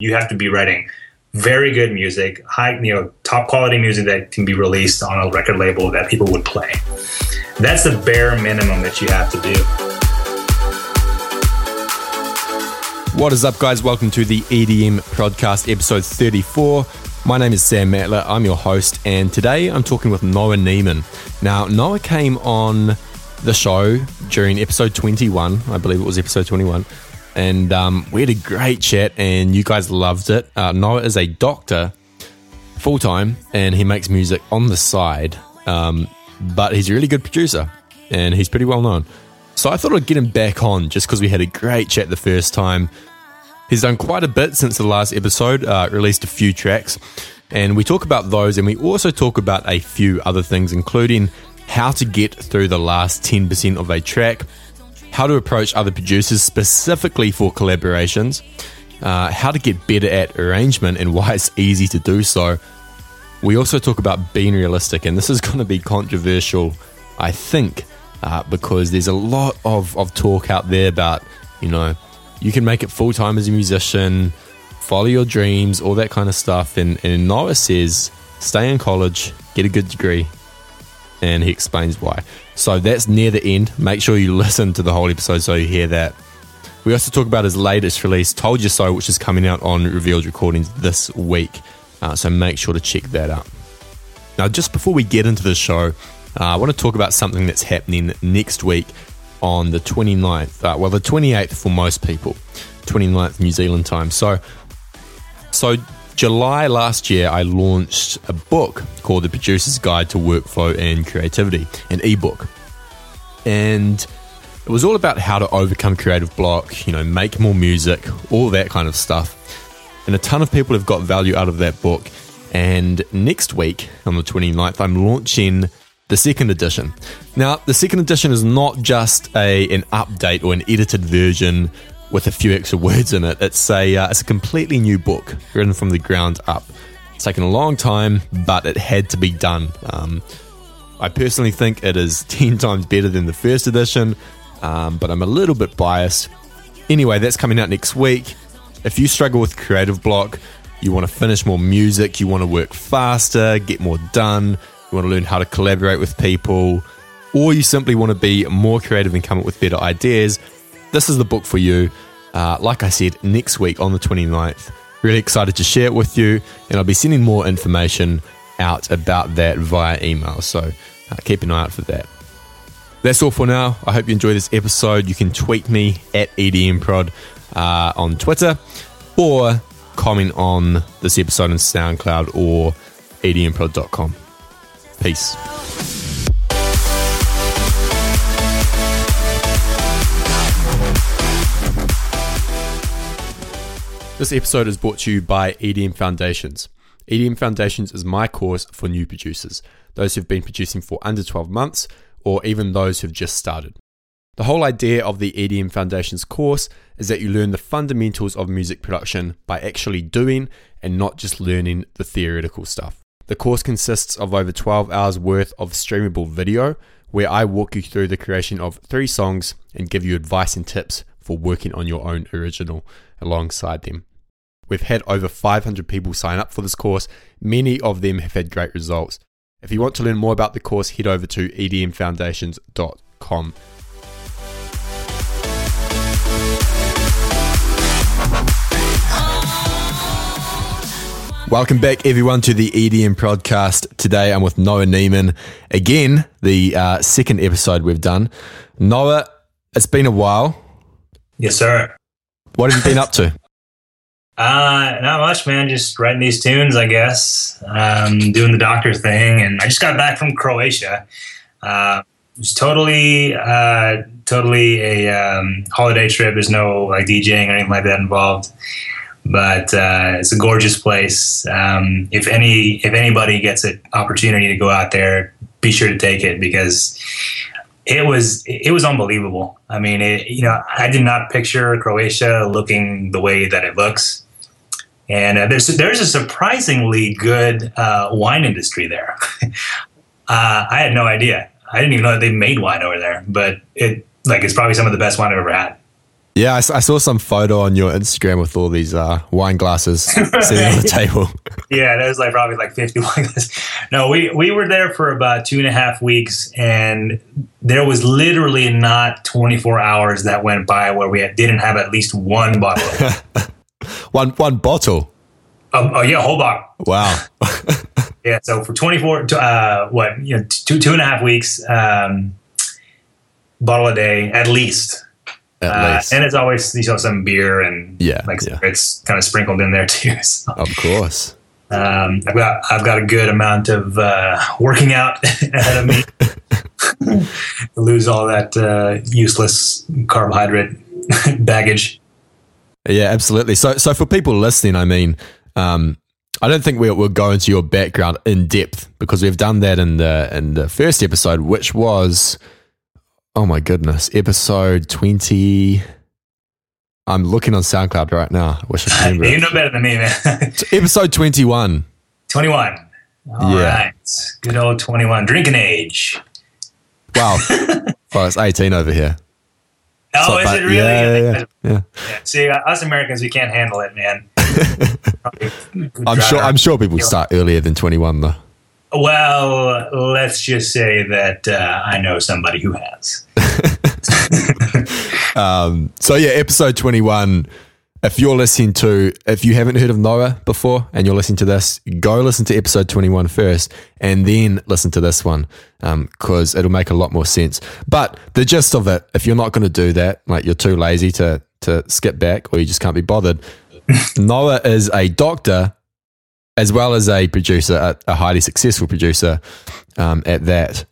You have to be writing very good music, high, you know, top quality music that can be released on a record label that people would play. That's the bare minimum that you have to do. What is up, guys? Welcome to the EDM Podcast, episode 34. My name is Sam Matla. I'm your host, and today I'm talking with Noah Neiman. Now, Noah came on the show during episode 21. I believe it was episode 21 and um, we had a great chat, and you guys loved it. Uh, Noah is a doctor full time, and he makes music on the side, um, but he's a really good producer, and he's pretty well known. So I thought I'd get him back on just because we had a great chat the first time. He's done quite a bit since the last episode, uh, released a few tracks, and we talk about those, and we also talk about a few other things, including how to get through the last 10% of a track how to approach other producers specifically for collaborations, uh, how to get better at arrangement and why it's easy to do so. We also talk about being realistic, and this is going to be controversial, I think, uh, because there's a lot of, of talk out there about, you know, you can make it full time as a musician, follow your dreams, all that kind of stuff. And, and Noah says, stay in college, get a good degree, and he explains why. So that's near the end. Make sure you listen to the whole episode so you hear that. We also talk about his latest release, Told You So, which is coming out on Revealed Recordings this week. Uh, so make sure to check that out. Now, just before we get into the show, uh, I want to talk about something that's happening next week on the 29th. Uh, well, the 28th for most people, 29th New Zealand time. So, so July last year, I launched a book called The Producer's Guide to Workflow and Creativity, an ebook. And it was all about how to overcome creative block, you know, make more music, all that kind of stuff. And a ton of people have got value out of that book. And next week, on the 29th, I'm launching the second edition. Now, the second edition is not just a an update or an edited version with a few extra words in it. It's a uh, it's a completely new book written from the ground up. It's taken a long time, but it had to be done. Um, I personally think it is ten times better than the first edition, um, but I'm a little bit biased. Anyway, that's coming out next week. If you struggle with creative block, you want to finish more music, you want to work faster, get more done, you want to learn how to collaborate with people, or you simply want to be more creative and come up with better ideas, this is the book for you. Uh, like I said, next week on the 29th. Really excited to share it with you, and I'll be sending more information out about that via email. So uh, keep an eye out for that. That's all for now. I hope you enjoyed this episode. You can tweet me at EDMProd uh, on Twitter or comment on this episode on SoundCloud or edmprod.com. Peace. This episode is brought to you by EDM Foundations. EDM Foundations is my course for new producers, those who've been producing for under 12 months, or even those who've just started. The whole idea of the EDM Foundations course is that you learn the fundamentals of music production by actually doing and not just learning the theoretical stuff. The course consists of over 12 hours worth of streamable video where I walk you through the creation of three songs and give you advice and tips for working on your own original alongside them. We've had over 500 people sign up for this course. Many of them have had great results. If you want to learn more about the course, head over to edmfoundations.com. Welcome back, everyone, to the EDM podcast. Today I'm with Noah Neiman. Again, the uh, second episode we've done. Noah, it's been a while. Yes, sir. What have you been up to? Uh, not much, man. Just writing these tunes, I guess. Um, doing the doctor thing, and I just got back from Croatia. Uh, it was totally, uh, totally a um, holiday trip. There's no like DJing or anything like that involved, but uh, it's a gorgeous place. Um, if any, if anybody gets an opportunity to go out there, be sure to take it because it was it was unbelievable. I mean, it, you know, I did not picture Croatia looking the way that it looks and uh, there's there's a surprisingly good uh, wine industry there. uh, I had no idea. I didn't even know that they made wine over there, but it like it's probably some of the best wine I've ever had. Yeah, I, I, saw some photo on your Instagram with all these uh, wine glasses sitting on the table. yeah, that was like probably like 50 wine glasses. No, we, we were there for about two and a half weeks, and there was literally not 24 hours that went by where we didn't have at least one bottle. One one bottle? Um, oh, yeah, whole bottle. Wow. yeah, so for 24, uh, what, you know, two, two and a half weeks, um, bottle a day at least At uh, and it's always you know some beer and yeah, like yeah. it's kind of sprinkled in there too. So. Of course. Um, I've got I've got a good amount of uh, working out ahead of me. Lose all that uh, useless carbohydrate baggage. Yeah, absolutely. So so for people listening, I mean, um, I don't think we'll, we'll go into your background in depth because we've done that in the in the first episode, which was Oh my goodness. Episode 20. I'm looking on SoundCloud right now. I wish I could remember. you know better than me, man. episode 21. 21. All yeah. right. Good old 21. Drinking age. Wow. well, it's 18 over here. Oh, is it really? Yeah, yeah, yeah. See, uh, us Americans, we can't handle it, man. I'm sure. I'm sure people start earlier than 21, though. Well, let's just say that uh, I know somebody who has. um, so yeah, episode twenty-one. If you're listening to, if you haven't heard of Noah before and you're listening to this, go listen to episode 21 first and then listen to this one because um, it'll make a lot more sense. But the gist of it, if you're not going to do that, like you're too lazy to, to skip back or you just can't be bothered, Noah is a doctor as well as a producer, a, a highly successful producer um, at that.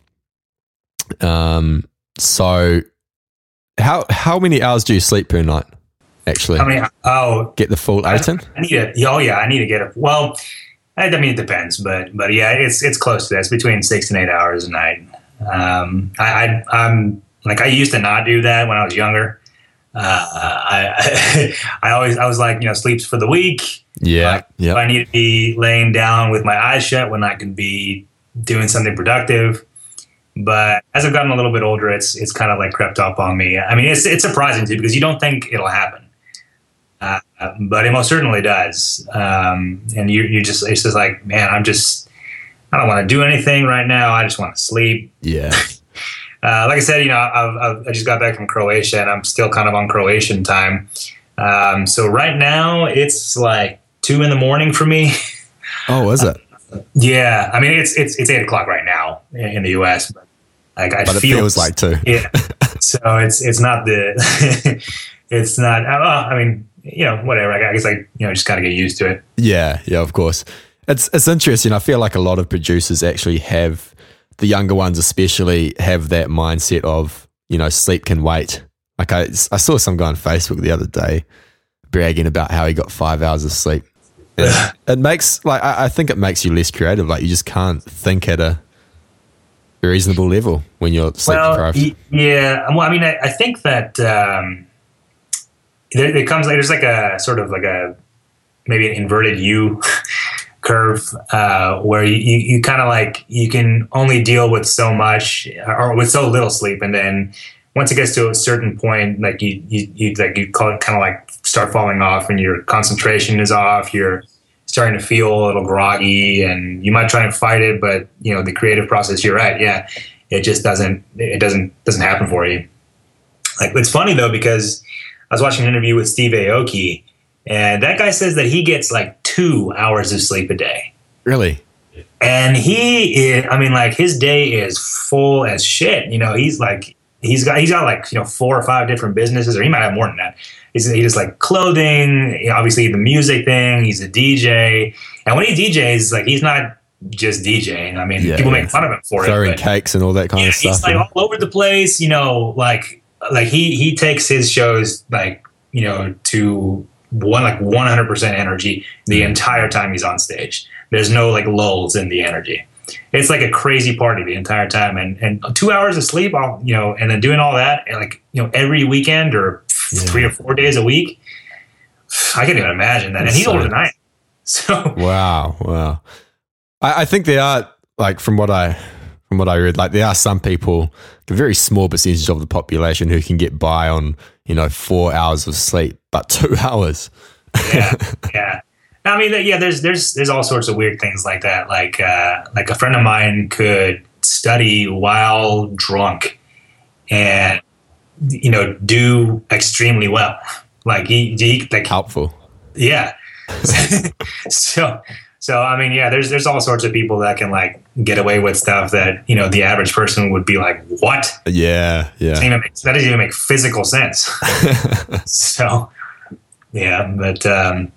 Um, so, how how many hours do you sleep per night? Actually, I mean, oh, get the full eighteen. I, I need it. Oh yeah, I need to get it. Well, I, mean, it depends, but but yeah, it's it's close to that. It's between six and eight hours a night. Um, I, I I'm like I used to not do that when I was younger. Uh, I, I always I was like you know sleeps for the week. Yeah. yeah. I need to be laying down with my eyes shut when I can be doing something productive. But as I've gotten a little bit older, it's it's kind of like crept up on me. I mean, it's it's surprising too because you don't think it'll happen, uh, but it most certainly does. Um, and you you just it's just like, man, I'm just I don't want to do anything right now. I just want to sleep. Yeah. uh, like I said, you know, I've, I've, i just got back from Croatia and I'm still kind of on Croatian time. Um, so right now it's like two in the morning for me. Oh, is it? yeah, I mean it's it's it's eight o'clock right now in the U.S. But like I but feel, it feels like two. yeah, so it's it's not the it's not. Uh, I mean, you know, whatever. I guess I, you know, just gotta get used to it. Yeah, yeah, of course. It's it's interesting. I feel like a lot of producers actually have the younger ones, especially, have that mindset of you know sleep can wait. Like I I saw some guy on Facebook the other day bragging about how he got five hours of sleep it, it makes like I, I, think it makes you less creative. Like you just can't think at a reasonable level when you're sleep well, deprived. Yeah, well, I mean, I, I think that um, there comes like there's like a sort of like a maybe an inverted U curve uh, where you, you, you kind of like you can only deal with so much or with so little sleep, and then once it gets to a certain point, like you you, you like you call it kind of like start falling off and your concentration is off. You're starting to feel a little groggy and you might try and fight it, but you know, the creative process, you're right. Yeah. It just doesn't, it doesn't, doesn't happen for you. Like, it's funny though, because I was watching an interview with Steve Aoki and that guy says that he gets like two hours of sleep a day. Really? And he is, I mean, like his day is full as shit. You know, he's like, he's got, he's got like, you know, four or five different businesses, or he might have more than that He's, he does like clothing, obviously the music thing. He's a DJ, and when he DJs, like he's not just DJing. I mean, yeah, people make fun of him for throwing it, cakes and all that kind yeah, of stuff. He's like all over the place. You know, like like he he takes his shows like you know to one like 100% energy the mm-hmm. entire time he's on stage. There's no like lulls in the energy. It's like a crazy party the entire time, and and two hours of sleep, all you know, and then doing all that, and like you know, every weekend or yeah. three or four days a week. I can't even imagine that. And he's older than I am. So wow, wow. I, I think they are like from what I from what I read. Like there are some people, a very small percentage of the population who can get by on, you know, four hours of sleep, but two hours. yeah, yeah. I mean, yeah. There's there's there's all sorts of weird things like that. Like uh, like a friend of mine could study while drunk, and you know do extremely well. Like he, he like helpful. Yeah. so so I mean, yeah, there's there's all sorts of people that can like get away with stuff that you know the average person would be like, "What?" Yeah, yeah. Doesn't make, that doesn't even make physical sense. so, yeah, but um,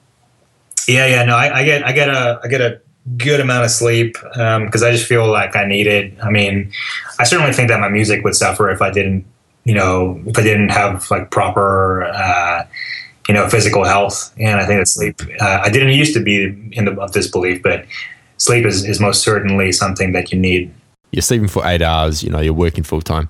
yeah, yeah, no, I, I, get I get a I get a good amount of sleep because um, I just feel like I need it. I mean, I certainly think that my music would suffer if I didn't, you know, if I didn't have like proper. Uh, you know, physical health. And I think that sleep, uh, I didn't used to be in the, of this belief, but sleep is, is most certainly something that you need. You're sleeping for eight hours, you know, you're working full time.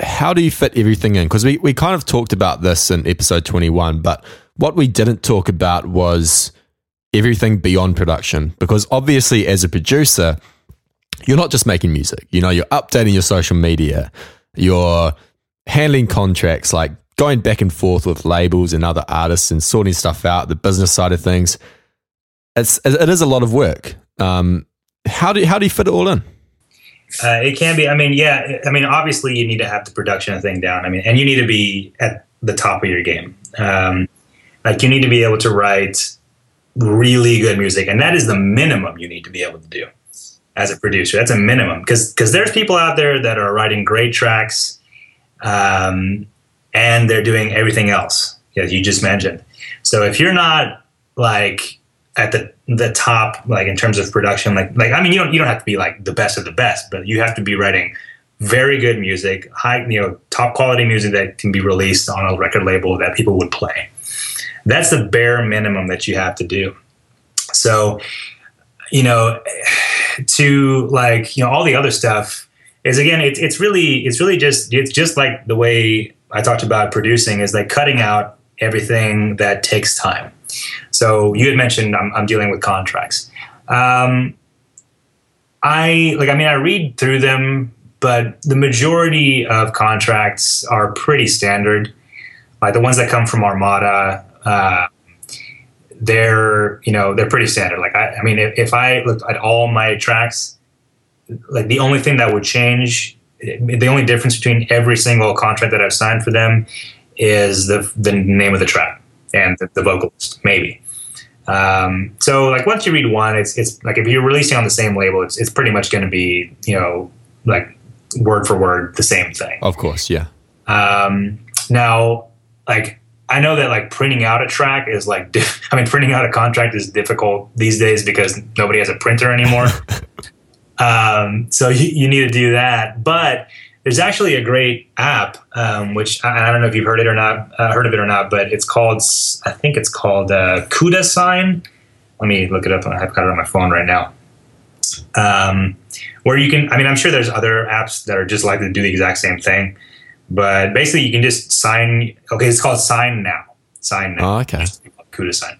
How do you fit everything in? Because we, we kind of talked about this in episode 21, but what we didn't talk about was everything beyond production. Because obviously, as a producer, you're not just making music, you know, you're updating your social media, you're handling contracts like going back and forth with labels and other artists and sorting stuff out, the business side of things, it's it is a lot of work. Um, how do how do you fit it all in? Uh, it can be. I mean, yeah. I mean, obviously, you need to have the production thing down. I mean, and you need to be at the top of your game. Um, like you need to be able to write really good music, and that is the minimum you need to be able to do as a producer. That's a minimum because because there's people out there that are writing great tracks, um, and they're doing everything else as you just mentioned. So if you're not like at the the top, like in terms of production, like like I mean, you don't you don't have to be like the best of the best, but you have to be writing very good music, high you know top quality music that can be released on a record label that people would play. That's the bare minimum that you have to do. So, you know, to like you know all the other stuff is again it's it's really it's really just it's just like the way I talked about producing is like cutting out everything that takes time. So you had mentioned I'm, I'm dealing with contracts. Um, I like I mean I read through them, but the majority of contracts are pretty standard. Like the ones that come from Armada, uh, they're you know they're pretty standard. Like I, I mean if, if I looked at all my tracks, like the only thing that would change the only difference between every single contract that I've signed for them is the the name of the track and the, the vocalist, maybe. Um, so like once you read one, it's it's like if you're releasing on the same label, it's it's pretty much going to be you know like word for word the same thing. Of course, yeah. Um, now, like I know that like printing out a track is like I mean printing out a contract is difficult these days because nobody has a printer anymore. Um, so you, you, need to do that. But there's actually a great app, um, which I, I, don't know if you've heard it or not, uh, heard of it or not, but it's called, I think it's called uh, CUDA Sign. Let me look it up. I've got it on my phone right now. Um, where you can, I mean, I'm sure there's other apps that are just likely to do the exact same thing, but basically you can just sign. Okay, it's called Sign Now. Sign Now. Oh, okay. CUDA Sign.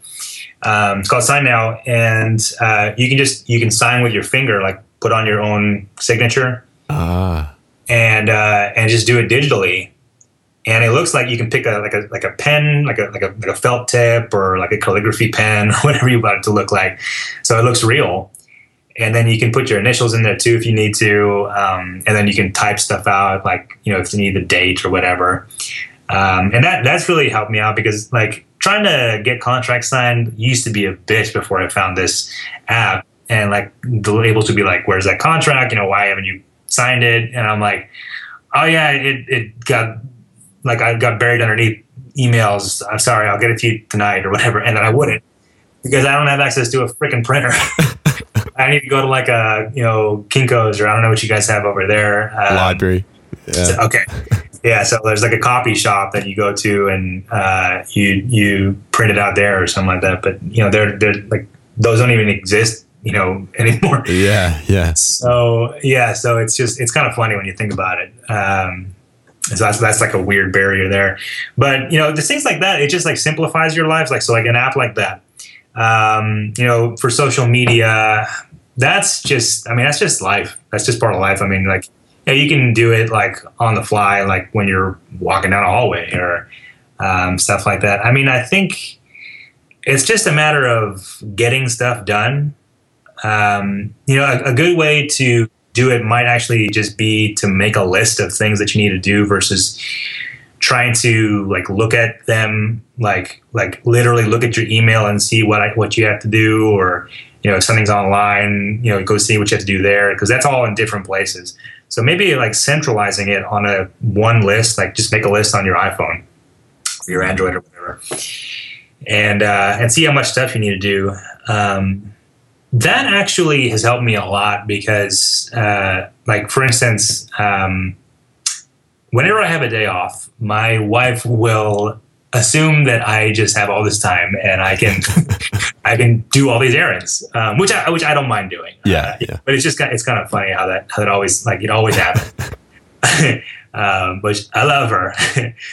Um, it's called Sign Now, and uh, you can just you can sign with your finger, like put on your own signature ah. and uh, and just do it digitally. And it looks like you can pick a like a like a pen, like a like a like a felt tip or like a calligraphy pen, whatever you want it to look like. So it looks real. And then you can put your initials in there too if you need to. Um, and then you can type stuff out, like you know if you need the date or whatever. Um, and that that's really helped me out because like trying to get contracts signed used to be a bitch before I found this app and like the labels would be like, "Where's that contract? You know, why haven't you signed it?" And I'm like, "Oh yeah, it it got like I got buried underneath emails. I'm sorry, I'll get it to you tonight or whatever." And then I wouldn't because I don't have access to a freaking printer. I need to go to like a you know Kinkos or I don't know what you guys have over there. Um, Library. Yeah. So, okay. Yeah, so there's like a copy shop that you go to and uh, you you print it out there or something like that. But you know, they're they're like those don't even exist you know anymore. Yeah, yeah. So yeah, so it's just it's kind of funny when you think about it. Um, so that's that's like a weird barrier there, but you know, the things like that, it just like simplifies your lives. Like so, like an app like that, um, you know, for social media, that's just, I mean, that's just life. That's just part of life. I mean, like, yeah, you can do it like on the fly, like when you're walking down a hallway or um, stuff like that. I mean, I think it's just a matter of getting stuff done. Um, you know, a, a good way to do it might actually just be to make a list of things that you need to do versus trying to like look at them like like literally look at your email and see what I, what you have to do or you know if something's online you know go see what you have to do there because that's all in different places. So maybe like centralizing it on a one list like just make a list on your iphone or your android or whatever. And uh, and see how much stuff you need to do. Um, that actually has helped me a lot because uh, like for instance um, whenever I have a day off, my wife will assume that I just have all this time and I can I can do all these errands, um, which I which I don't mind doing. Yeah, uh, yeah. But it's just kind of, it's kind of funny how that how that always like it always happens. um, but I love her,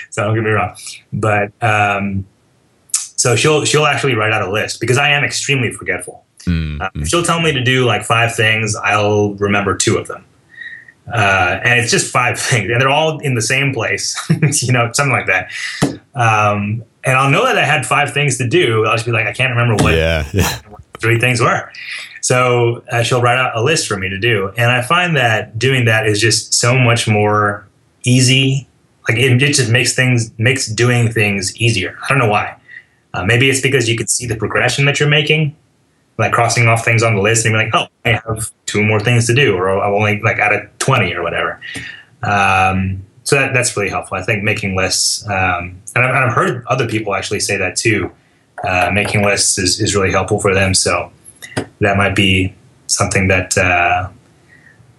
so don't get me wrong. But um, so she'll she'll actually write out a list because I am extremely forgetful. Mm-hmm. Uh, she'll tell me to do like five things. I'll remember two of them. Uh, and it's just five things, and they're all in the same place, you know, something like that. Um, and I'll know that I had five things to do. I'll just be like, I can't remember what, yeah, yeah. three things were. So uh, she'll write out a list for me to do, and I find that doing that is just so much more easy. Like it, it just makes things makes doing things easier. I don't know why. Uh, maybe it's because you can see the progression that you're making like crossing off things on the list and be like, oh, I have two more things to do, or I've only like out of 20 or whatever. Um, so that, that's really helpful. I think making lists, um, and, I've, I've, heard other people actually say that too. Uh, making lists is, is really helpful for them. So that might be something that uh,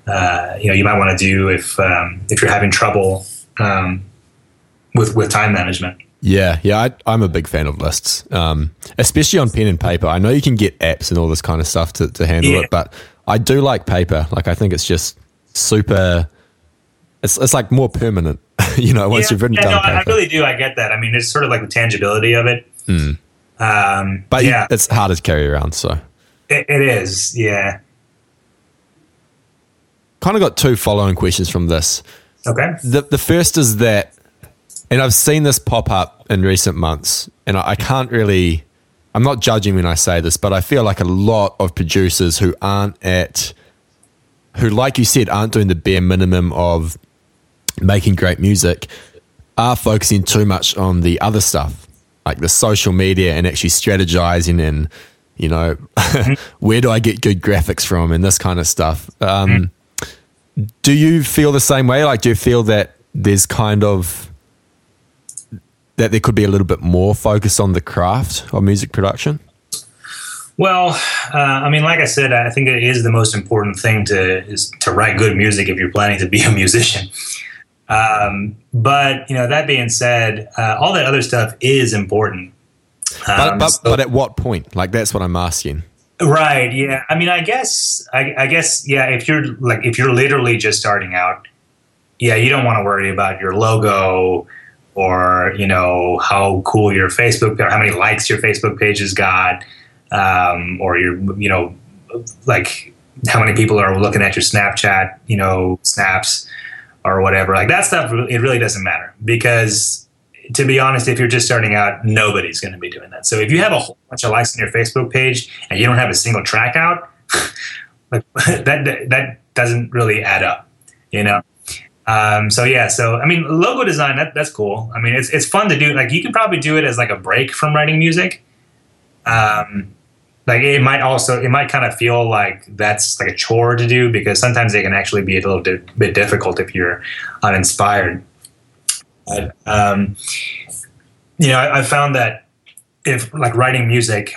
uh, you know you might want to do if um, if you're having trouble um, with with time management. Yeah, yeah, I, am a big fan of lists, um, especially on pen and paper. I know you can get apps and all this kind of stuff to, to handle yeah. it, but I do like paper. Like, I think it's just super. It's it's like more permanent, you know. Once yeah, you've written yeah, down, no, paper. I really do. I get that. I mean, it's sort of like the tangibility of it. Mm. Um, but yeah, it's hard to carry around. So it, it is. Yeah. Kind of got two following questions from this. Okay. The the first is that and I've seen this pop up in recent months, and I, I can't really. I'm not judging when I say this, but I feel like a lot of producers who aren't at, who, like you said, aren't doing the bare minimum of making great music, are focusing too much on the other stuff, like the social media and actually strategizing and, you know, where do I get good graphics from and this kind of stuff. Um, do you feel the same way? Like, do you feel that there's kind of that there could be a little bit more focus on the craft of music production? Well, uh, I mean, like I said, I think it is the most important thing to is to write good music if you're planning to be a musician. Um, but you know, that being said, uh, all that other stuff is important. Um, but, but, so, but, at what point? Like that's what I'm asking. Right. Yeah. I mean, I guess. I, I guess. Yeah. If you're like, if you're literally just starting out, yeah, you don't want to worry about your logo or you know how cool your Facebook or how many likes your Facebook page has got, um, or your you know like how many people are looking at your Snapchat you know snaps or whatever. Like that stuff, it really doesn't matter because to be honest, if you're just starting out, nobody's going to be doing that. So if you have a whole bunch of likes on your Facebook page and you don't have a single track out, like that that doesn't really add up, you know. Um, so yeah, so I mean, logo design that, that's cool. I mean, it's it's fun to do. Like you can probably do it as like a break from writing music. Um, like it might also it might kind of feel like that's like a chore to do because sometimes it can actually be a little di- bit difficult if you're uninspired. But um, you know, I, I, found that if like writing music,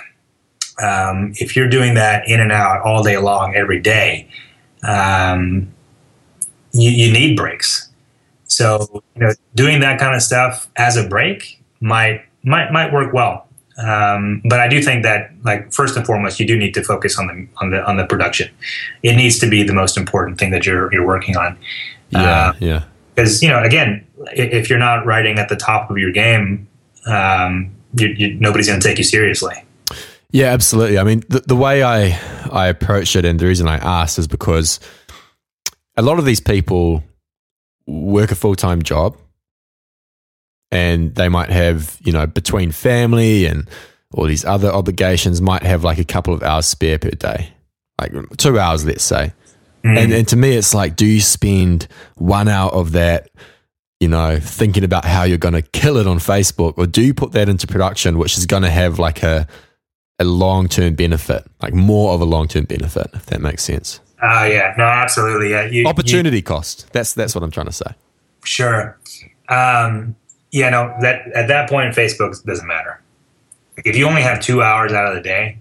um, if you're doing that in and out all day long every day. Um, you, you need breaks. So you know, doing that kind of stuff as a break might might might work well. Um, but I do think that, like first and foremost, you do need to focus on the on the on the production. It needs to be the most important thing that you're you're working on. Yeah, uh, yeah. Because you know, again, if you're not writing at the top of your game, um, you, you, nobody's going to take you seriously. Yeah, absolutely. I mean, the, the way I I approach it, and the reason I asked is because a lot of these people work a full time job, and they might have you know between family and all these other obligations, might have like a couple of hours spare per day, like two hours, let's say. Mm. And and to me, it's like, do you spend one hour of that? you know, thinking about how you're going to kill it on Facebook, or do you put that into production, which is going to have like a a long term benefit, like more of a long term benefit, if that makes sense. Oh yeah, no, absolutely, yeah. You, Opportunity you, cost. That's that's what I'm trying to say. Sure. Um, yeah, no, that at that point, Facebook doesn't matter. If you only have two hours out of the day,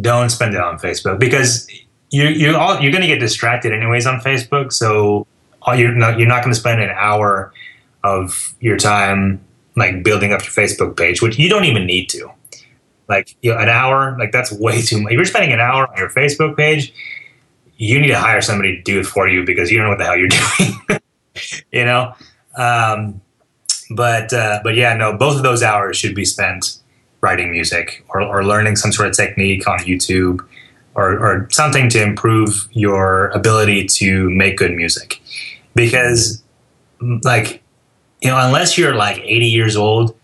don't spend it on Facebook because you you all you're going to get distracted anyways on Facebook. So you're not you're not going to spend an hour of your time like building up your Facebook page, which you don't even need to like you know, an hour, like that's way too much. If you're spending an hour on your Facebook page, you need to hire somebody to do it for you because you don't know what the hell you're doing. you know, um, but uh, but yeah, no, both of those hours should be spent writing music or, or learning some sort of technique on YouTube or, or something to improve your ability to make good music. Because like you know, unless you're like 80 years old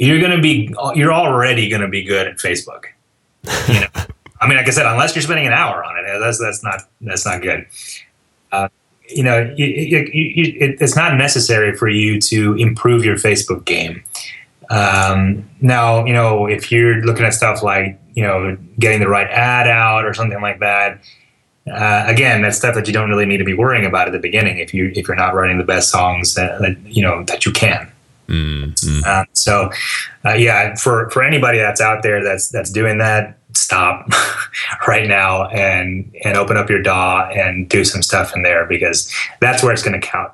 you're to be you're already to be good at Facebook. You know, I mean, like I said, unless you're spending an hour on it, that's that's not that's not good. Uh, you know, you, you, you, it's not necessary for you to improve your Facebook game. Um, now, you know, if you're looking at stuff like you know getting the right ad out or something like that, uh, again, that's stuff that you don't really need to be worrying about at the beginning if you if you're not writing the best songs that, that you know that you can. Mm-hmm. Uh, so, uh, yeah, for for anybody that's out there that's that's doing that, stop right now and and open up your DAW and do some stuff in there because that's where it's going to count.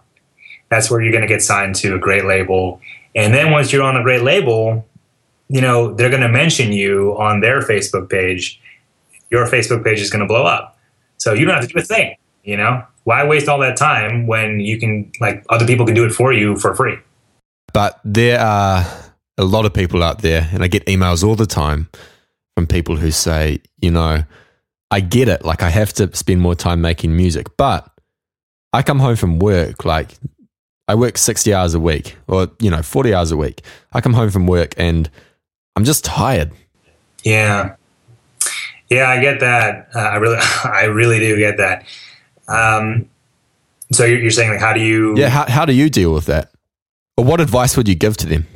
That's where you're going to get signed to a great label, and then once you're on a great label, you know they're going to mention you on their Facebook page. Your Facebook page is going to blow up, so you don't have to do a thing. You know, why waste all that time when you can like other people can do it for you for free? But there are a lot of people out there, and I get emails all the time from people who say, you know, I get it. Like, I have to spend more time making music, but I come home from work, like, I work 60 hours a week or, you know, 40 hours a week. I come home from work and I'm just tired. Yeah. Yeah, I get that. Uh, I really, I really do get that. Um, so you're, you're saying like, how do you? Yeah, how, how do you deal with that? But what advice would you give to them?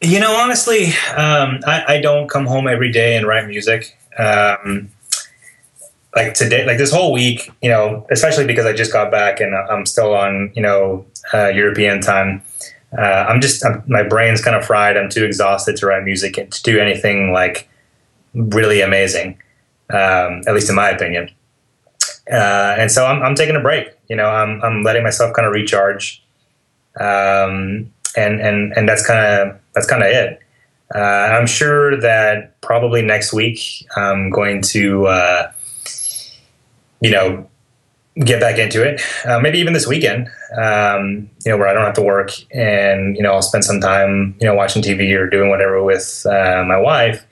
You know, honestly, um, I, I, don't come home every day and write music. Um, like today, like this whole week, you know, especially because I just got back and I'm still on, you know, uh, European time. Uh, I'm just, I'm, my brain's kind of fried. I'm too exhausted to write music and to do anything like really amazing, um, at least in my opinion. Uh, and so I'm, I'm taking a break. You know, I'm, I'm letting myself kind of recharge. Um, and and and that's kind of that's kind of it. Uh, I'm sure that probably next week I'm going to, uh, you know, get back into it. Uh, maybe even this weekend, um, you know, where I don't have to work and you know I'll spend some time, you know, watching TV or doing whatever with uh, my wife,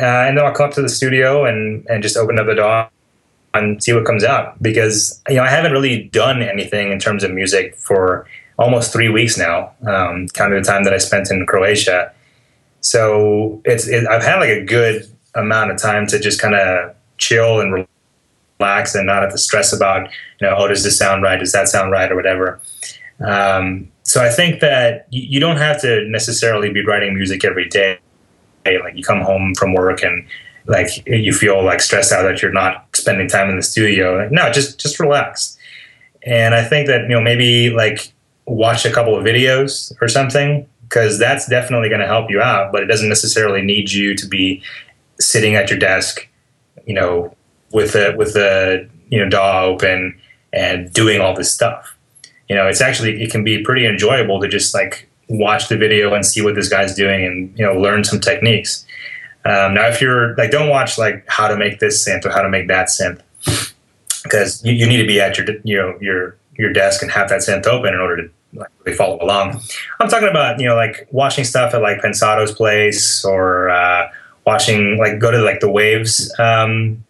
uh, and then I'll come up to the studio and and just open up the DAW and see what comes out because you know I haven't really done anything in terms of music for almost three weeks now, um, counting the time that I spent in Croatia. So it's it, I've had like a good amount of time to just kind of chill and relax and not have to stress about you know oh does this sound right does that sound right or whatever. Um, so I think that you, don't have to necessarily be writing music every day. Like you come home from work and like you feel like stressed out that you're not spending time in the studio. No, just just relax. And I think that you know maybe like watch a couple of videos or something because that's definitely going to help you out but it doesn't necessarily need you to be sitting at your desk you know with a with a you know DAW open and doing all this stuff. You know it's actually it can be pretty enjoyable to just like watch the video and see what this guy's doing and you know learn some techniques. Um, now if you're like don't watch like how to make this synth or how to make that synth because you, you need to be at your you know your your desk and have that synth open in order to like, really follow along. I'm talking about you know like watching stuff at like Pensado's place or uh, watching like go to like the Waves um,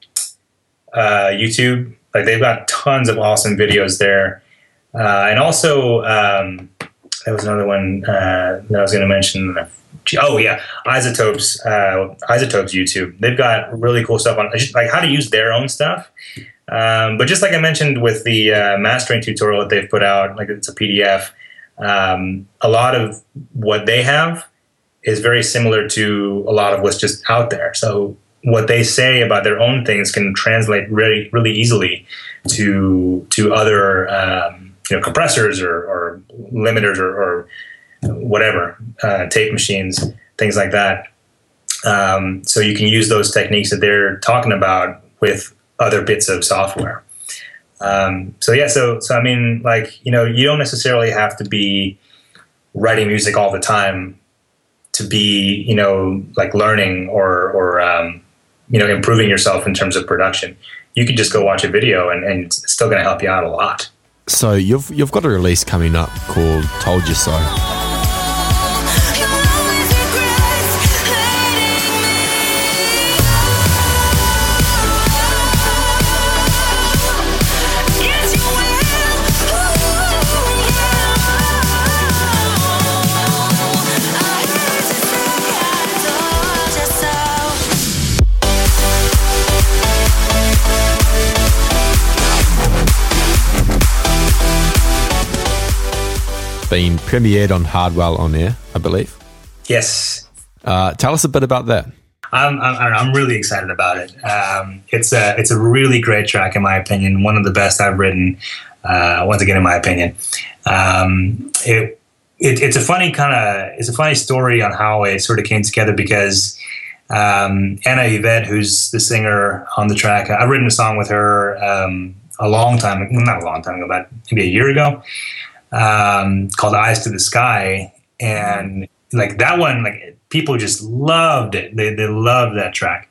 uh, YouTube. Like they've got tons of awesome videos there, uh, and also um, there was another one uh, that I was going to mention. Oh yeah, iZotope's, uh, iZotope's YouTube. They've got really cool stuff on like how to use their own stuff. Um, but just like I mentioned with the uh, mastering tutorial that they've put out, like it's a PDF. Um, a lot of what they have is very similar to a lot of what's just out there. So what they say about their own things can translate really really easily to to other um, you know compressors or, or limiters or, or whatever uh, tape machines things like that. Um, so you can use those techniques that they're talking about with other bits of software. Um, so yeah, so so I mean, like you know, you don't necessarily have to be writing music all the time to be you know like learning or or um, you know improving yourself in terms of production. You can just go watch a video and, and it's still going to help you out a lot. So you've you've got a release coming up called told you so been premiered on Hardwell on air, I believe. Yes. Uh, tell us a bit about that. I'm, I'm, I'm really excited about it. Um, it's a it's a really great track in my opinion. One of the best I've written. Uh, once again, in my opinion, um, it, it, it's a funny kind of it's a funny story on how it sort of came together because um, Anna Yvette, who's the singer on the track, I've written a song with her um, a long time, not a long time ago, about maybe a year ago um, called Eyes to the Sky, and like that one, like people just loved it. They they loved that track.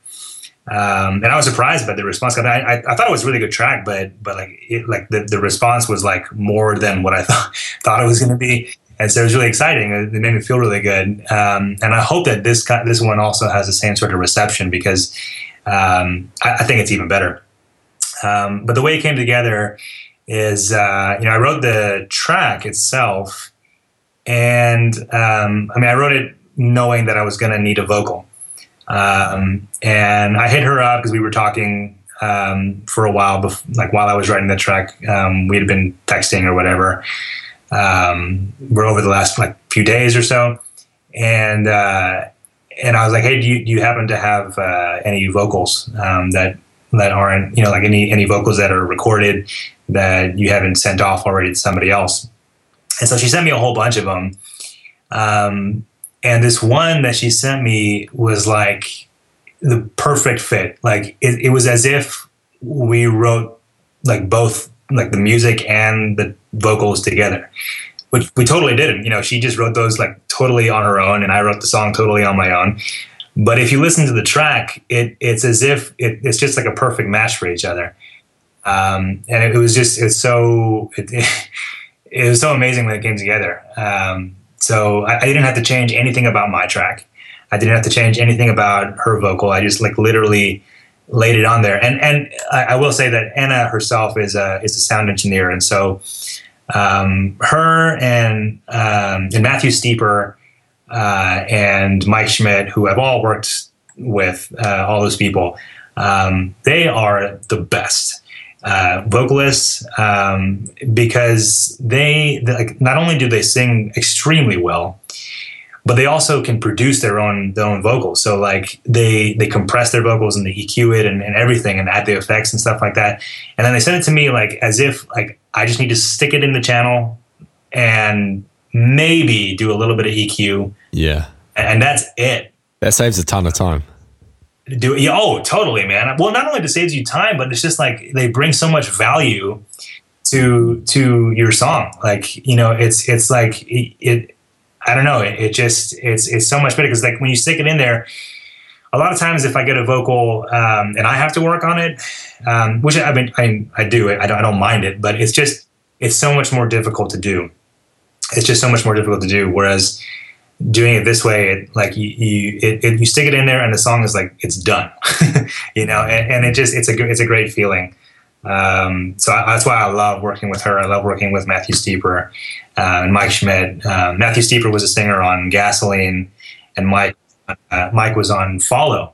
Um, and I was surprised by the response. I, I, I, thought it was a really good track, but but like it, like the, the response was like more than what I thought thought it was going to be, and so it was really exciting. It, made me feel really good, um, and I hope that this this one also has the same sort of reception because um, I, I, think it's even better. Um, but the way it came together is uh, you know I wrote the track itself, and um, I mean I wrote it knowing that I was going to need a vocal, um, and I hit her up because we were talking um, for a while, bef- like while I was writing the track, um, we had been texting or whatever. Um, we're over the last like few days or so, and uh, and I was like, hey, do you, do you happen to have uh, any vocals um, that that aren't you know like any any vocals that are recorded that you haven't sent off already to somebody else. And so she sent me a whole bunch of them. Um, and this one that she sent me was like the perfect fit. Like it, it was as if we wrote like both like the music and the vocals together which we totally didn't. You know, she just wrote those like totally on her own, and I wrote the song totally on my own. But if you listen to the track, it it's as if it, it's just like a perfect match for each other. Um, and it, it, was just it's so it, it, was so amazing when it came together. Um, so I, I, didn't have to change anything about my track. I didn't have to change anything about her vocal. I just like literally laid it on there. And and I, I will say that Anna herself is a is a sound engineer, and so um, her and um, and Matthew Steeper uh, and Mike Schmid, who have all worked with uh, all those people, um, they are the best uh, vocalists um, because they like not only do they sing extremely well, but they also can produce their own their own vocals. So like they they compress their vocals and they EQ it and, and everything and add the effects and stuff like that. And then they send it to me like as if like I just need to stick it in the channel and maybe do a little bit of EQ. Yeah. And that's it. That saves a ton of time do yeah, oh totally man. Well not only it saves you time but it's just like they bring so much value to to your song. Like you know it's it's like it, it i don't know it, it, just it's it's so much better because like when you stick it in there a lot of times if i get a vocal um, and i have to work on it um, which i mean I, I do it I don't, I don't mind it but it's just it's so much more difficult to do. It's just so much more difficult to do whereas doing it this way, it, like you, you, it, it, you stick it in there, and the song is like it's done, you know, and, and, it just it's a it's a great feeling. Um, so I, that's why I love working with her. I love working with Matthew Steeper uh, and Mike Schmid. Uh, Matthew Steeper was a singer on Gasoline, and Mike uh, Mike was on Follow.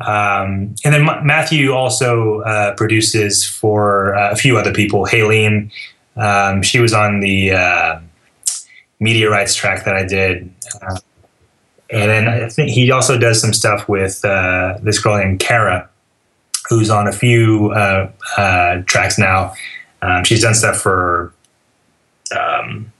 Um, and then M- Matthew also uh, produces for uh, a few other people. Haliene, um, she was on the uh, media track that I did. Uh, and then I think he also does some stuff with uh, this girl named Kara, who's on a few uh, tracks now. Um, she's done stuff for um,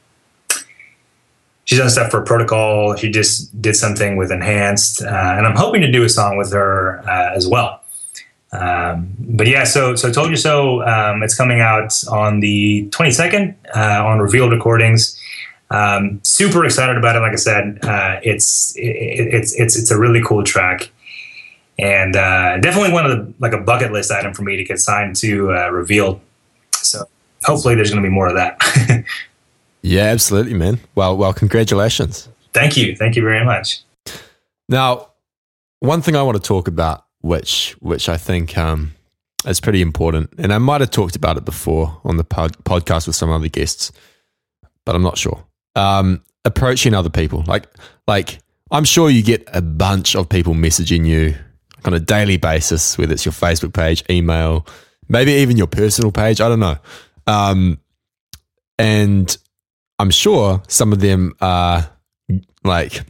she's done stuff for Protocol. She just did something with Enhanced, uh, and I'm hoping to do a song with her uh, as well. Um, but yeah, so so Toldja So. Um, it's coming out on the 22nd uh, on Revealed Recordings. Um, super excited about it. Like I said, uh, it's it, it's it's it's a really cool track, and uh, definitely one of the like a bucket list item for me to get signed to uh, Revealed. So hopefully, there's going to be more of that. Yeah, absolutely, man. Well, well, congratulations. Thank you. Thank you very much. Now, one thing I want to talk about, which which I think um, is pretty important, and I might have talked about it before on the pod- podcast with some other guests, but I'm not sure. Um, approaching other people, like like I'm sure you get a bunch of people messaging you on a daily basis, whether it's your Facebook page, email, maybe even your personal page. I don't know. Um, and I'm sure some of them are like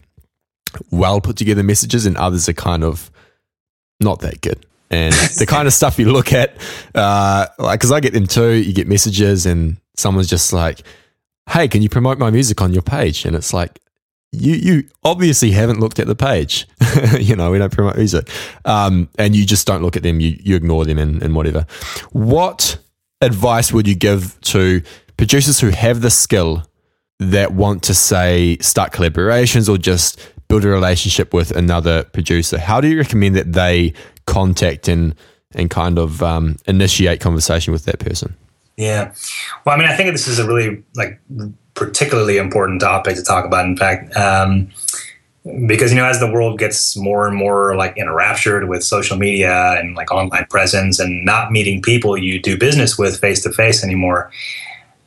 well put together messages, and others are kind of not that good. And the kind of stuff you look at, uh, like, because I get them too. You get messages, and someone's just like, "Hey, can you promote my music on your page?" And it's like, you you obviously haven't looked at the page. you know, we don't promote music, um, and you just don't look at them. You you ignore them and, and whatever. What advice would you give to producers who have the skill that want to say start collaborations or just build a relationship with another producer, how do you recommend that they contact and and kind of um, initiate conversation with that person? Yeah, well, I mean, I think this is a really like particularly important topic to talk about. In fact, um, because you know, as the world gets more and more like enraptured with social media and like online presence and not meeting people you do business with face to face anymore,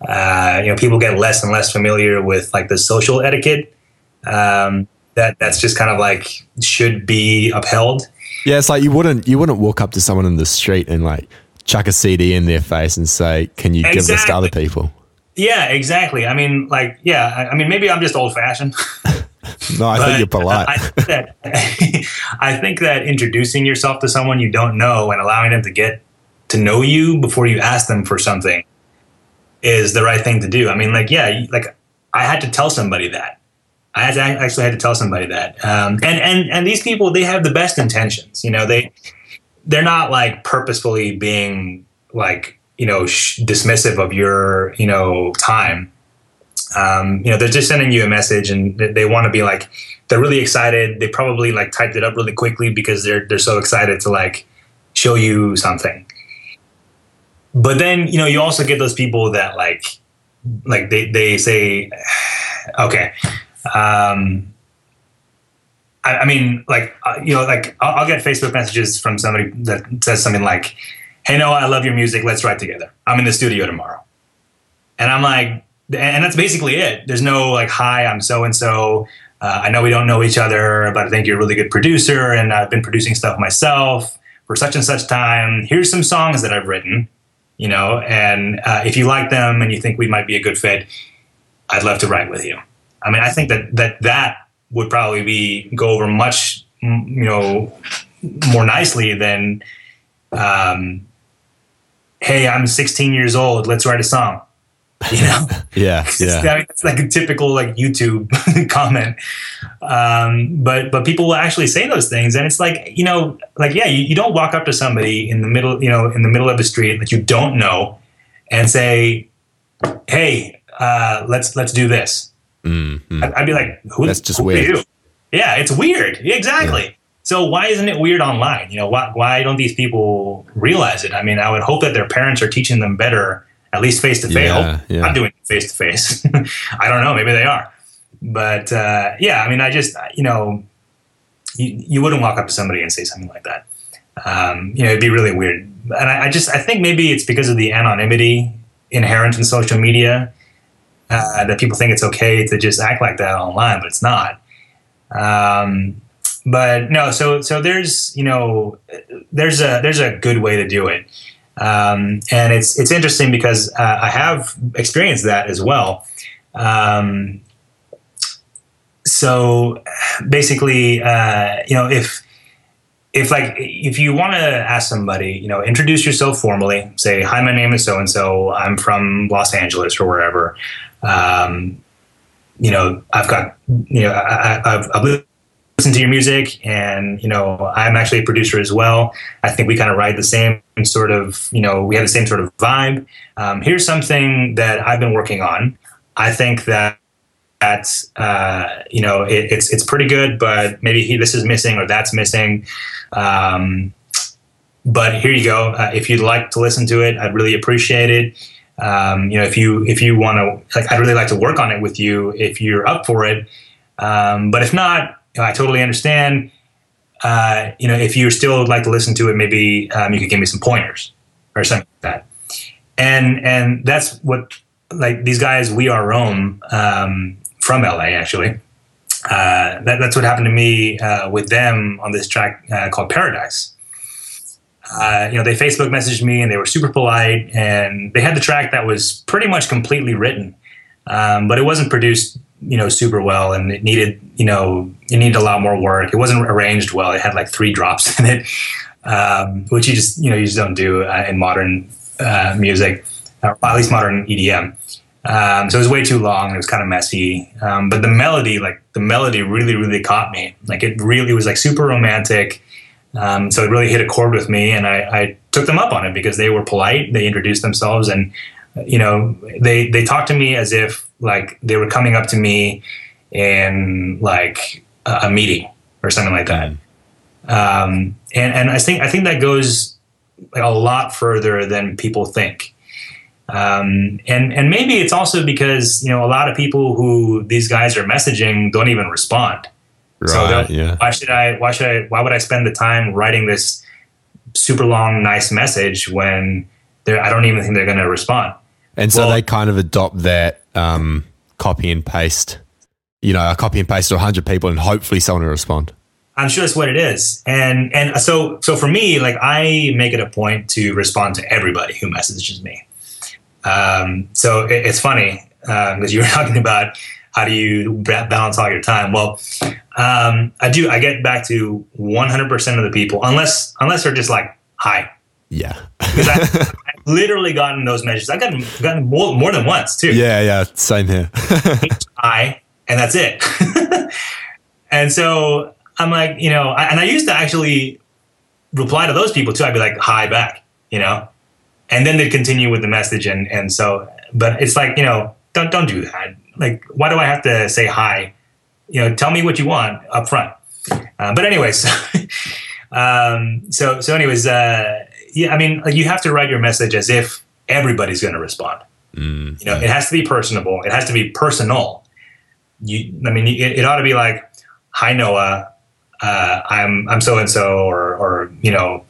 uh, you know, people get less and less familiar with like the social etiquette. Um, that that's just kind of like should be upheld. Yeah, it's like you wouldn't you wouldn't walk up to someone in the street and like chuck a CD in their face and say, "Can you exactly. give this to other people?" Yeah, exactly. I mean, like, yeah. I, I mean, maybe I'm just old fashioned. no, I think you're polite. I, think that, I think that introducing yourself to someone you don't know and allowing them to get to know you before you ask them for something is the right thing to do. I mean, like, yeah, like I had to tell somebody that. I had to, I actually had to tell somebody that. Um, and and and these people, they have the best intentions. You know, they they're not like purposefully being like you know sh- dismissive of your you know time. Um, you know, they're just sending you a message, and they, they want to be like they're really excited. They probably like typed it up really quickly because they're they're so excited to like show you something but then you know you also get those people that like like they they say okay um I, I mean like uh, you know like I'll, I'll, get facebook messages from somebody that says something like hey no i love your music. Let's write together. I'm in the studio tomorrow. And i'm like and that's basically it. There's no like hi i'm so and so I know we don't know each other, but I think you're a really good producer, and I've been producing stuff myself for such and such time. Here's some songs that I've written you know, and uh, if you like them and you think we might be a good fit, I'd love to write with you. I mean, I think that that that would probably be go over much, you know, more nicely than, um, hey, I'm 16 years old, let's write a song. You know, yeah, yeah. It's like a typical like YouTube comment. Um, but but people will actually say those things, and it's like you know, like yeah, you, you don't walk up to somebody in the middle, you know, in the middle of the street that you don't know, and say, "Hey, uh, let's let's do this." Mm-hmm. I'd, I'd, be like, "Who? That's just who weird." Yeah, it's weird. Exactly. Yeah. So why isn't it weird online? You know, why why don't these people realize it? I mean, I would hope that their parents are teaching them better, at least face to face. I'm doing face to face. I don't know. Maybe they are but uh, yeah, I mean, I just you know, you, you wouldn't walk up to somebody and say something like that. Um, you know, it'd be really weird. And I, I, just I think maybe it's because of the anonymity inherent in social media uh, that people think it's okay to just act like that online, but it's not. Um, but no, so so there's you know there's a there's a good way to do it, um, and it's it's interesting because uh, I have experienced that as well. Um, so basically, uh, you know, if if like if you want to ask somebody, you know, introduce yourself formally. Say, "Hi, my name is so and so. I'm from Los Angeles or wherever." Um, you know, I've got you know, I, have I've listened to your music, and you know, I'm actually a producer as well. I think we kind of ride the same sort of, you know, we have the same sort of vibe. Um, here's something that I've been working on. I think that that uh, you know it, it's it's pretty good, but maybe he, this is missing or that's missing. Um, but here you go. Uh, if you'd like to listen to it, I'd really appreciate it. Um, you know, if you if you want to, like, I'd really like to work on it with you if you're up for it. Um, but if not, I totally understand. Uh, you know, if you still like to listen to it, maybe um, you could give me some pointers or something like that. And and that's what like these guys, we are Rome um, from LA actually. Uh, that, that's what happened to me uh, with them on this track uh, called Paradise. Uh, you know, they Facebook messaged me and they were super polite, and they had the track that was pretty much completely written, um, but it wasn't produced, you know, super well, and it needed, you know, it needed a lot more work. It wasn't arranged well. It had like three drops in it, um, which you just, you know, you just don't do uh, in modern uh, music, or at least modern EDM. Um, so it was way too long. It was kind of messy. Um, but the melody, like the melody, really, really caught me. Like it really was like super romantic. Um, so it really hit a chord with me, and I, I, took them up on it because they were polite. They introduced themselves, and you know, they they talked to me as if like they were coming up to me in like a, a meeting or something like that. Um, and and I think I think that goes a lot further than people think. Um, and and maybe it's also because you know a lot of people who these guys are messaging don't even respond. Right, so yeah. why should I? Why should I? Why would I spend the time writing this super long, nice message when I don't even think they're going to respond? And so well, they kind of adopt that um, copy and paste. You know, a copy and paste to hundred people, and hopefully someone will respond. I'm sure that's what it is. And and so so for me, like I make it a point to respond to everybody who messages me. Um, so it, it's funny because um, you were talking about how do you balance all your time. Well, um, I do. I get back to 100% of the people, unless unless they're just like hi. Yeah. because I, have literally gotten those messages. I've gotten gotten more, more than once too. Yeah, yeah, same here. hi, and that's it. and so I'm like, you know, I, and I used to actually reply to those people too. I'd be like, hi back, you know, and then they'd continue with the message, and and so, but it's like, you know, don't don't do that. Like, why do I have to say hi? you know, tell me what you want up front. Uh, but anyways, um, so so anyways, uh, yeah, I mean, like you have to write your message as if everybody's going to respond. Mm. You know, it has to be personable. It has to be personal. You, I mean, it, it ought to be like, "Hi, Noah. Uh, I'm I'm so and so," or or you know,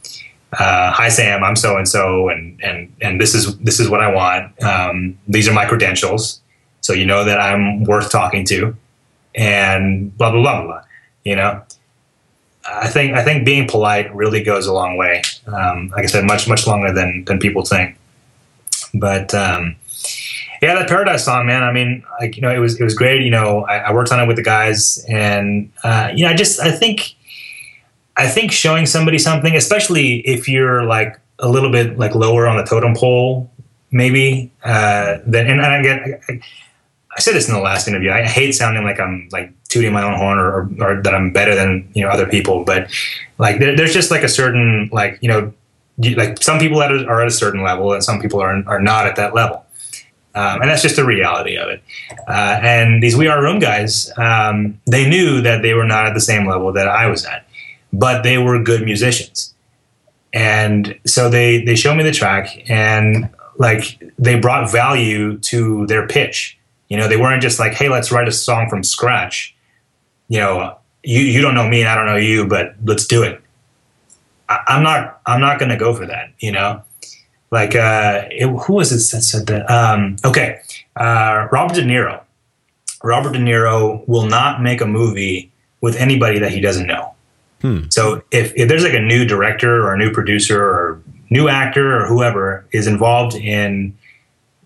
uh, "Hi, Sam. I'm so and so, and and and this is this is what I want. Um, these are my credentials, so you know that I'm worth talking to." and blah blah blah blah. You know, I think I think being polite really goes a long way. Um, like I said, much much longer than than people think. But um, yeah, that Paradise song, man. I mean, like you know, it was it was great. You know, I, I worked on it with the guys, and uh, you know, I just I think I think showing somebody something, especially if you're like a little bit like lower on the totem pole, maybe. Uh, then and, and I get. I, I said this in the last interview. I hate sounding like I'm like tooting my own horn or, or, or that I'm better than you know other people, but like there, there's just like a certain like you know like some people are at a certain level and some people are are not at that level, um, and that's just the reality of it. Uh, and these We Are Rome guys, um, they knew that they were not at the same level that I was at, but they were good musicians, and so they they showed me the track and like they brought value to their pitch You know, they weren't just like, hey, let's write a song from scratch. You know, you you don't know me and I don't know you, but let's do it. I, am not I'm not going to go for that. You know, like uh, it, who was it that said that? Um, okay, uh, Robert De Niro. Robert De Niro will not make a movie with anybody that he doesn't know. Hmm. So if, if there's like a new director or a new producer or new actor or whoever is involved in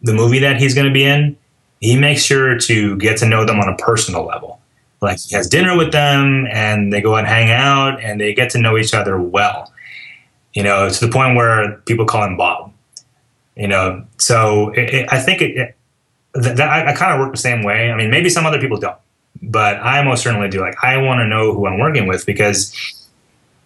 the movie that he's going to be in, he makes sure to get to know them on a personal level. Like he has dinner with them and they go and hang out and they get to know each other well. You know, to the point where people call him Bob. You know, so it, it, I think it, that, I, I kind of work the same way. I mean, maybe some other people don't, but I most certainly do. Like, I want to know who I'm working with because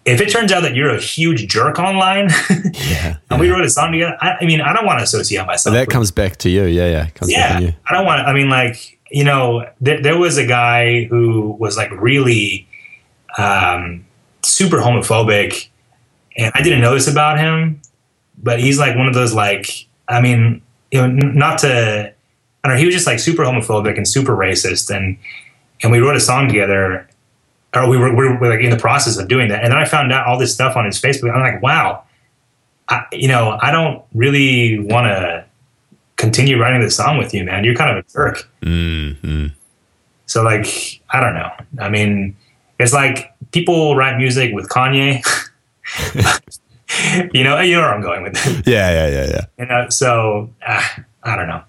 if it turns out that you're a huge jerk online, yeah, and we wrote a song together, I, I, mean, I don't want to associate myself. that comes back to you, yeah, yeah, comes yeah. I don't want. to, I mean, like you know, there, there was a guy who was like really um, super homophobic, and I didn't know this about him, but he's like one of those like, I mean, you know, not to, I don't know, he was just like super homophobic and super racist, and and we wrote a song together or we were, we were like in the process of doing that. And then I found out all this stuff on his Facebook. I'm like, wow, I, you know, I don't really want to continue writing this song with you, man. You're kind of a jerk. Mm-hmm. So like, I don't know. I mean, it's like people write music with Kanye. you know, you know where I'm going with it. Yeah, yeah, yeah, yeah. You know, so uh, I don't know.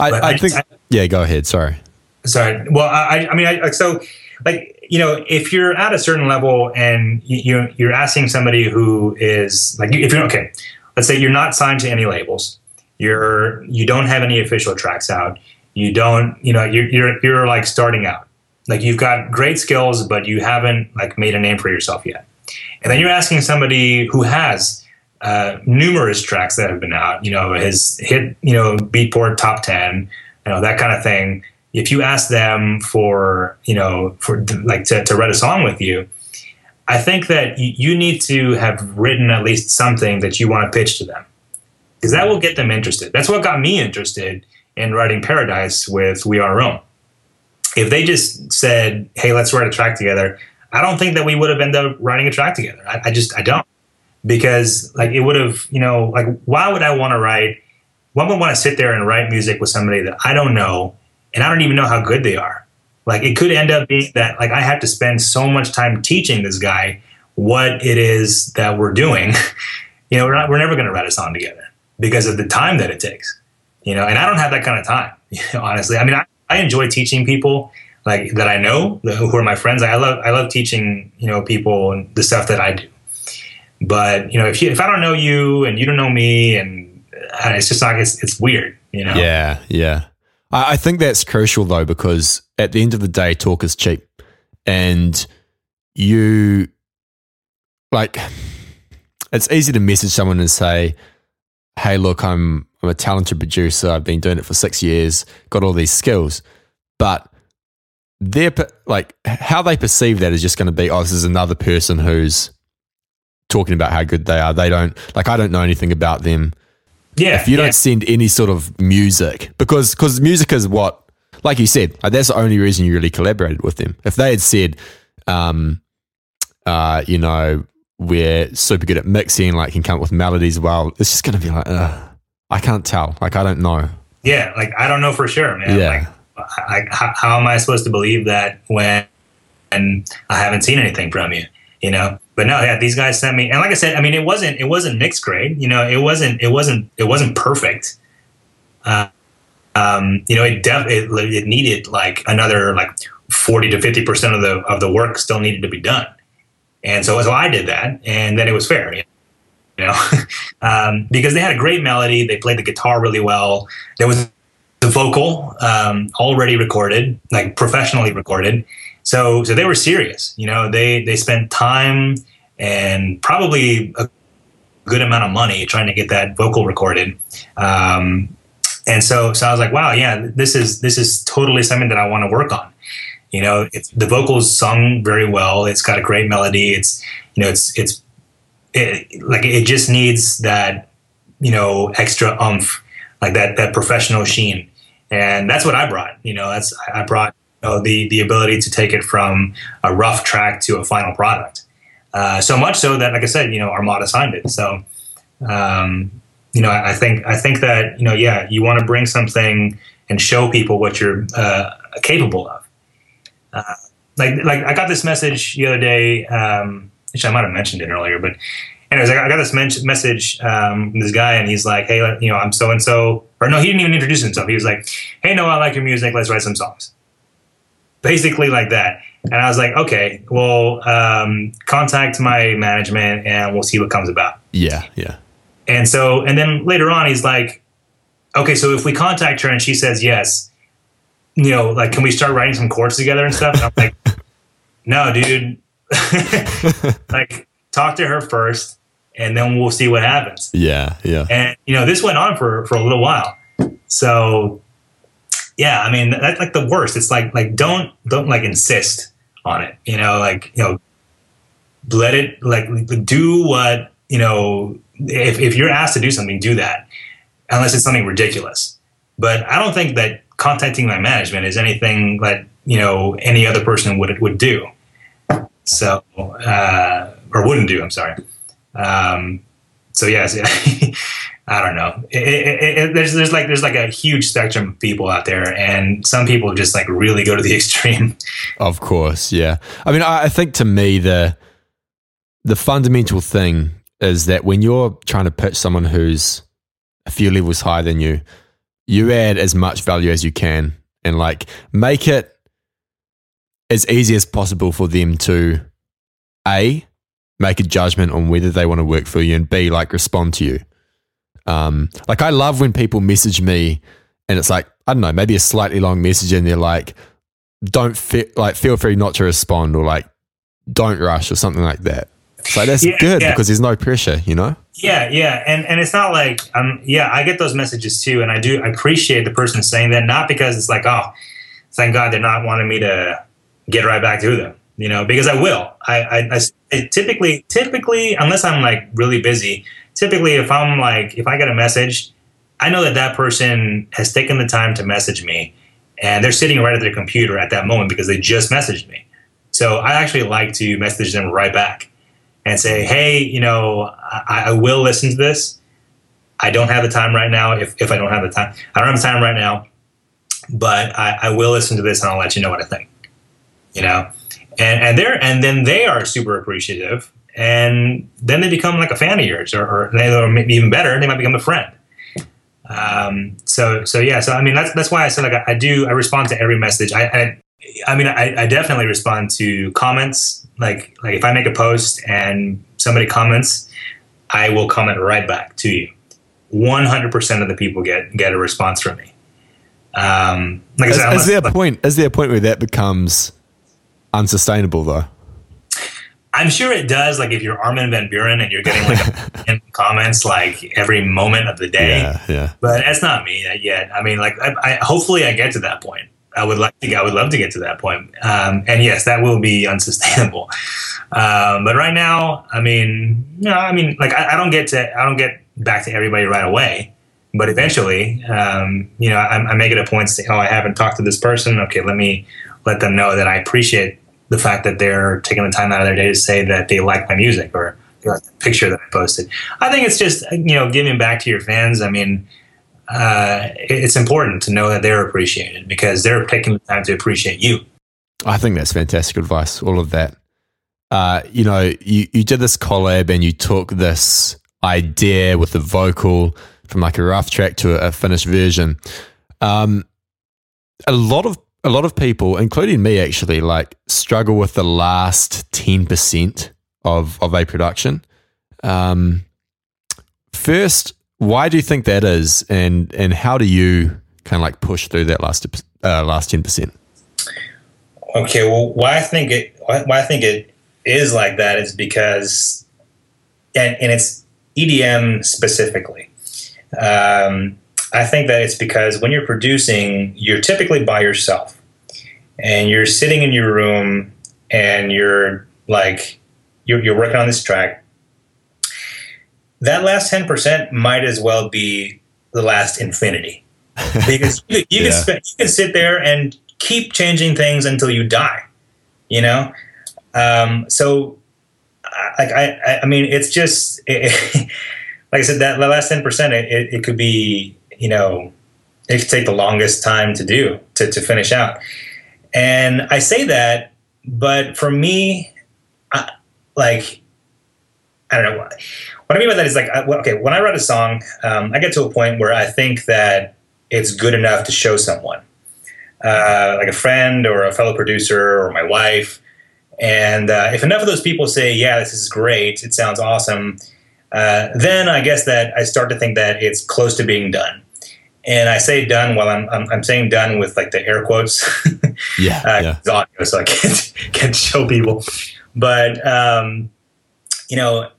I, I, I think. I, yeah, go ahead. Sorry. Sorry. Well, I, I mean, I, so like you know, if you're at a certain level and you, you're asking somebody who is like, if you're okay, let's say you're not signed to any labels, you're you don't have any official tracks out, you don't, you know, you're you're, you're like starting out, like you've got great skills, but you haven't like made a name for yourself yet, and then you're asking somebody who has uh, numerous tracks that have been out, you know, has hit, you know, Beatport top ten, you know, that kind of thing if you ask them for you know for like to, to write a song with you i think that you need to have written at least something that you want to pitch to them because that will get them interested. That's what got me interested in writing paradise with we are rome. If they just said hey let's write a track together i don't think that we would have ended up writing a track together. I, I just i don't. Because like it would have you know like why would i want to write why would want to sit there and write music with somebody that i don't know and I don't even know how good they are. Like it could end up being that like I have to spend so much time teaching this guy what it is that we're doing. you know, we're not we're never going to write a song together because of the time that it takes. You know, and I don't have that kind of time. honestly, I mean, I, I enjoy teaching people like that I know who are my friends. I love I love teaching you know people and the stuff that I do. But you know, if you, if I don't know you and you don't know me, and uh, it's just like it's, it's weird. You know. Yeah. Yeah. I, I think that's crucial though, because at the end of the day, talk is cheap. And you, like, it's easy to message someone and say, hey, look, I'm, I'm a talented producer. I've been doing it for six years, got all these skills. But their, like, how they perceive that is just going to be, oh, this is another person who's talking about how good they are. They don't, like, I don't know anything about them. Yeah. If you yeah. don't send any sort of music, because because music is what, like you said, that's the only reason you really collaborated with them. If they had said, um, uh, you know, we're super good at mixing, like can come up with melodies well, it's just gonna be like, I can't tell. Like I don't know. Yeah, like I don't know for sure, man. Yeah. Like, I, how, how am I supposed to believe that when and I haven't seen anything from you? You know, but no, yeah, these guys sent me, and like I said, I mean, it wasn't it wasn't mixed grade. You know, it wasn't it wasn't it wasn't perfect. Uh, um, you know, it, def- it it needed like another like forty to fifty percent of the of the work still needed to be done, and so so I did that, and then it was fair. You know, um, because they had a great melody, they played the guitar really well. There was the vocal um, already recorded, like professionally recorded. So so they were serious. You know, they they spent time and probably a good amount of money trying to get that vocal recorded. Um, and so, so I was like, wow, yeah, this is this is totally something that I want to work on. You know, the vocals sung very well. It's got a great melody. It's you know, it's it's it, like it just needs that you know extra umph, like that that professional sheen. and that's what I brought. You know, that's I brought know, the the ability to take it from a rough track to a final product. Uh, so much so that, like I said, you know, Armada signed it. So, um, you know, I, I, think I think that you know, yeah, you want to bring something and show people what you're uh, capable of. Uh, like, like I got this message the other day. Um, which I might have mentioned it earlier, but anyways, I got, this men- message um, from this guy, and he's like, "Hey, you know, I'm so and so," or no, he didn't even introduce himself. He was like, "Hey, no, I like your music. Let's write some songs." Basically, like that. And I was like, "Okay, well, um, contact my management, and we'll see what comes about." Yeah, yeah. And so, and then later on, he's like, "Okay, so if we contact her and she says yes, you know, like, can we start writing some chords together and stuff?" And I'm like, "No, dude." like talk to her first and then we'll see what happens. Yeah, yeah. And you know, this went on for for a little while. So yeah, I mean, that's like the worst. It's like like don't don't like insist on it. You know, like, you know, let it like do what, you know, if if you're asked to do something, do that. Unless it's something ridiculous. But I don't think that contacting my management is anything that, you know, any other person would would do. So uh, or wouldn't do. I'm sorry. Um, so yes, I don't know. It, it, it, there's there's like there's like a huge spectrum of people out there, and some people just like really go to the extreme. Of course, yeah. I mean, I, I think to me the the fundamental thing is that when you're trying to pitch someone who's a few levels higher than you, you add as much value as you can, and like make it as easy as possible for them to a make a judgment on whether they want to work for you and b like respond to you um, like i love when people message me and it's like i don't know maybe a slightly long message and they're like don't feel like feel free not to respond or like don't rush or something like that so that's yeah, good yeah. because there's no pressure you know yeah yeah and and it's not like um yeah i get those messages too and i do appreciate the person saying that not because it's like oh thank god they're not wanting me to get right back to them you know, because I will. I, I, I typically, typically, unless I'm like really busy, typically if I'm like, if I get a message, I know that that person has taken the time to message me and they're sitting right at their computer at that moment because they just messaged me. So I actually like to message them right back and say, hey, you know, I, I will listen to this. I don't have the time right now. If, if I don't have the time, I don't have the time right now, but I, I will listen to this and I'll let you know what I think. You know, and and they're and then they are super appreciative, and then they become like a fan of yours, or, or they or maybe even better, they might become a friend. Um, so so yeah, so I mean that's that's why I said like I, I do I respond to every message. I I, I mean I, I definitely respond to comments. Like like if I make a post and somebody comments, I will comment right back to you. One hundred percent of the people get get a response from me. Um, like is, I said, is there a like, point? Is there a point where that becomes unsustainable though. I'm sure it does. Like if you're Armin van Buuren and you're getting like comments like every moment of the day. Yeah, yeah. But that's not me yet. I mean, like I, I, hopefully I get to that point. I would like to. I would love to get to that point. Um, and yes, that will be unsustainable. Um, but right now, I mean, no, I mean, like I, I, don't get to. I don't get back to everybody right away. But eventually, um, you know, I, I make it a point to say, "Oh, I haven't talked to this person. Okay, let me let them know that I appreciate the fact that they're taking the time out of their day to say that they like my music or they like the picture that I posted. I think it's just you know giving back to your fans. I mean, uh, it's important to know that they're appreciated because they're taking the time to appreciate you. I think that's fantastic advice. All of that. Uh, you know, you, you did this collab and you took this idea with the vocal from like a rough track to a, a finished version. Um, a lot of a lot of people, including me actually, like struggle with the last 10% of, of a production. Um, first, why do you think that is? And, and how do you kind of like push through that last, uh, last 10%? Okay. Well, why I think it, why I think it is like that is because, and, and it's EDM specifically. Um, I think that it's because when you're producing, you're typically by yourself and you're sitting in your room and you're like, you're, you're working on this track. That last 10% might as well be the last infinity. because you, you Yeah. can spend, you can sit there and keep changing things until you die. You know, um, so I- like I, I, mean, it's just it, like I said that the last ten percent. It, it, it could be you know it could take the longest time to do to to finish out. And I say that, but for me, I, like I don't know what, what I mean by that is like I, okay, when I write a song, um, I get to a point where I think that it's good enough to show someone, uh, like a friend or a fellow producer or my wife. And uh, if enough of those people say, "Yeah, this is great. It sounds awesome," uh, then I guess that I start to think that it's close to being done. And I say done while I'm, I'm, I'm saying done with like the air quotes. Yeah, uh, yeah. it's audio, so I can't can't show people. But um, you know,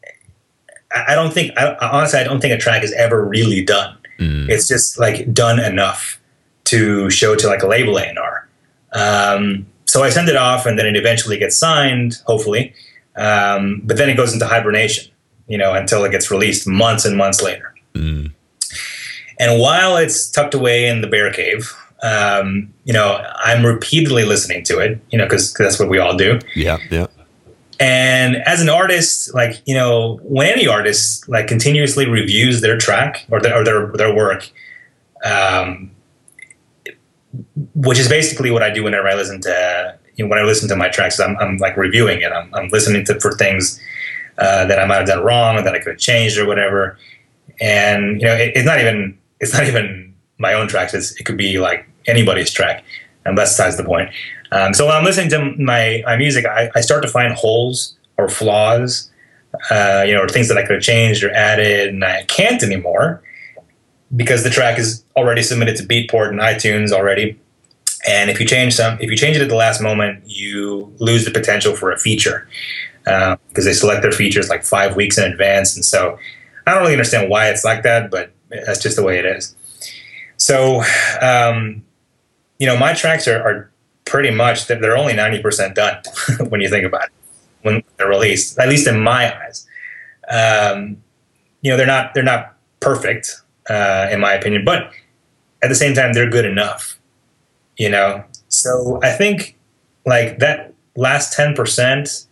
I, I don't think I, honestly I don't think a track is ever really done. Mm. It's just like done enough to show to like a label A and R. Um, so I send it off, and then it eventually gets signed, hopefully. Um, but then it goes into hibernation, you know, until it gets released months and months later. Mm. And while it's tucked away in the bear cave, um, you know, I'm repeatedly listening to it, you know, because that's what we all do. Yeah, yeah. And as an artist, like you know, when any artist like continuously reviews their track or their or their, their work, um, which is basically what I do whenever I listen to you know, when I listen to my tracks. I'm, I'm like reviewing it. I'm, I'm listening to for things uh, that I might have done wrong or that I could have changed or whatever. And you know, it, it's not even it's not even my own tracks. It's, it could be like anybody's track, and that's besides the point. Um, so when I'm listening to my, my music, I, I start to find holes or flaws, uh, you know, or things that I could have changed or added, and I can't anymore because the track is already submitted to Beatport and iTunes already. And if you change some, if you change it at the last moment, you lose the potential for a feature uh, because they select their features like five weeks in advance. And so I don't really understand why it's like that, but that's just the way it is. So, um, you know, my tracks are, are pretty much they're only 90% done when you think about it when they're released at least in my eyes um, you know they're not they're not perfect uh, in my opinion but at the same time they're good enough you know so i think like that last 10%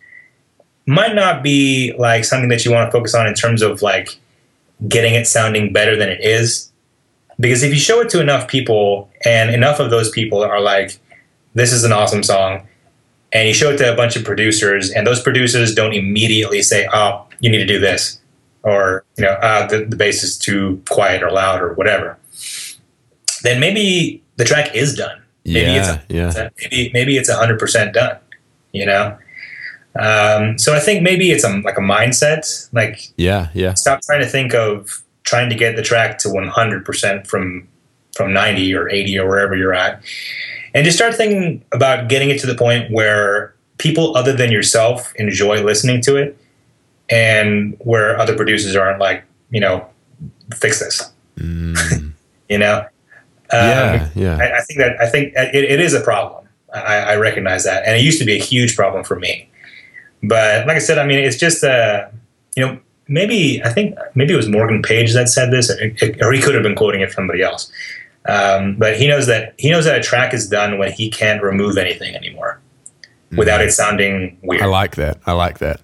might not be like something that you want to focus on in terms of like getting it sounding better than it is. Because if you show it to enough people and enough of those people are like this is an awesome song and you show it to a bunch of producers and those producers don't immediately say oh you need to do this or you know uh, the, the bass is too quiet or loud or whatever then maybe the track is done. Maybe yeah, it's yeah. maybe maybe it's 100% done you know um, so i think maybe it's a, like a mindset like Yeah, yeah. stop trying to think of trying to get the track to 100% from from 90 or 80 or wherever you're at and just start thinking about getting it to the point where people other than yourself enjoy listening to it and where other producers aren't like you know fix this Mm. you know yeah, Um, yeah. I, I think that I think it, it is a problem. I, I recognize that, and it used to be a huge problem for me. But like I said, I mean, it's just uh, you know maybe I think maybe it was Morgan Page that said this, or, he could have been quoting it from somebody else. Um, but he knows that he knows that a track is done when he can't remove anything anymore without it sounding weird. I like that. I like that.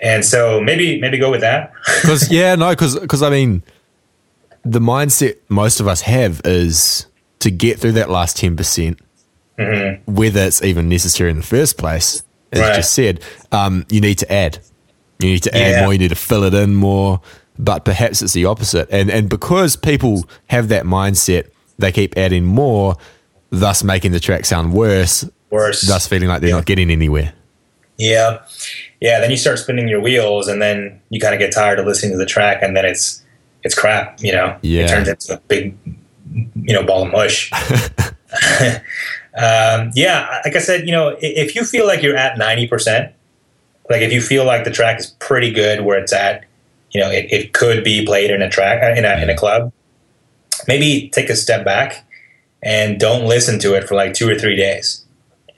and so maybe maybe go with that. Because yeah, no, because I mean, the mindset most of us have is to get through that last ten percent, whether it's even necessary in the first place. As Right. you just said, um, you need to add. You need to add Yeah. more. You need to fill it in more. But perhaps it's the opposite, and and because people have that mindset, they keep adding more, thus making the track sound worse, Worse. thus feeling like they're not getting anywhere. Yeah. Yeah. Then you start spinning your wheels and then you kind of get tired of listening to the track and then it's, it's crap, you know? Yeah. It turns into a big, you know, ball of mush. um, yeah. Like I said, you know, if you feel like you're at 90%, like if you feel like the track is pretty good where it's at, you know, it, it could be played in a track, in a, in a club, maybe take a step back and don't listen to it for like two or three days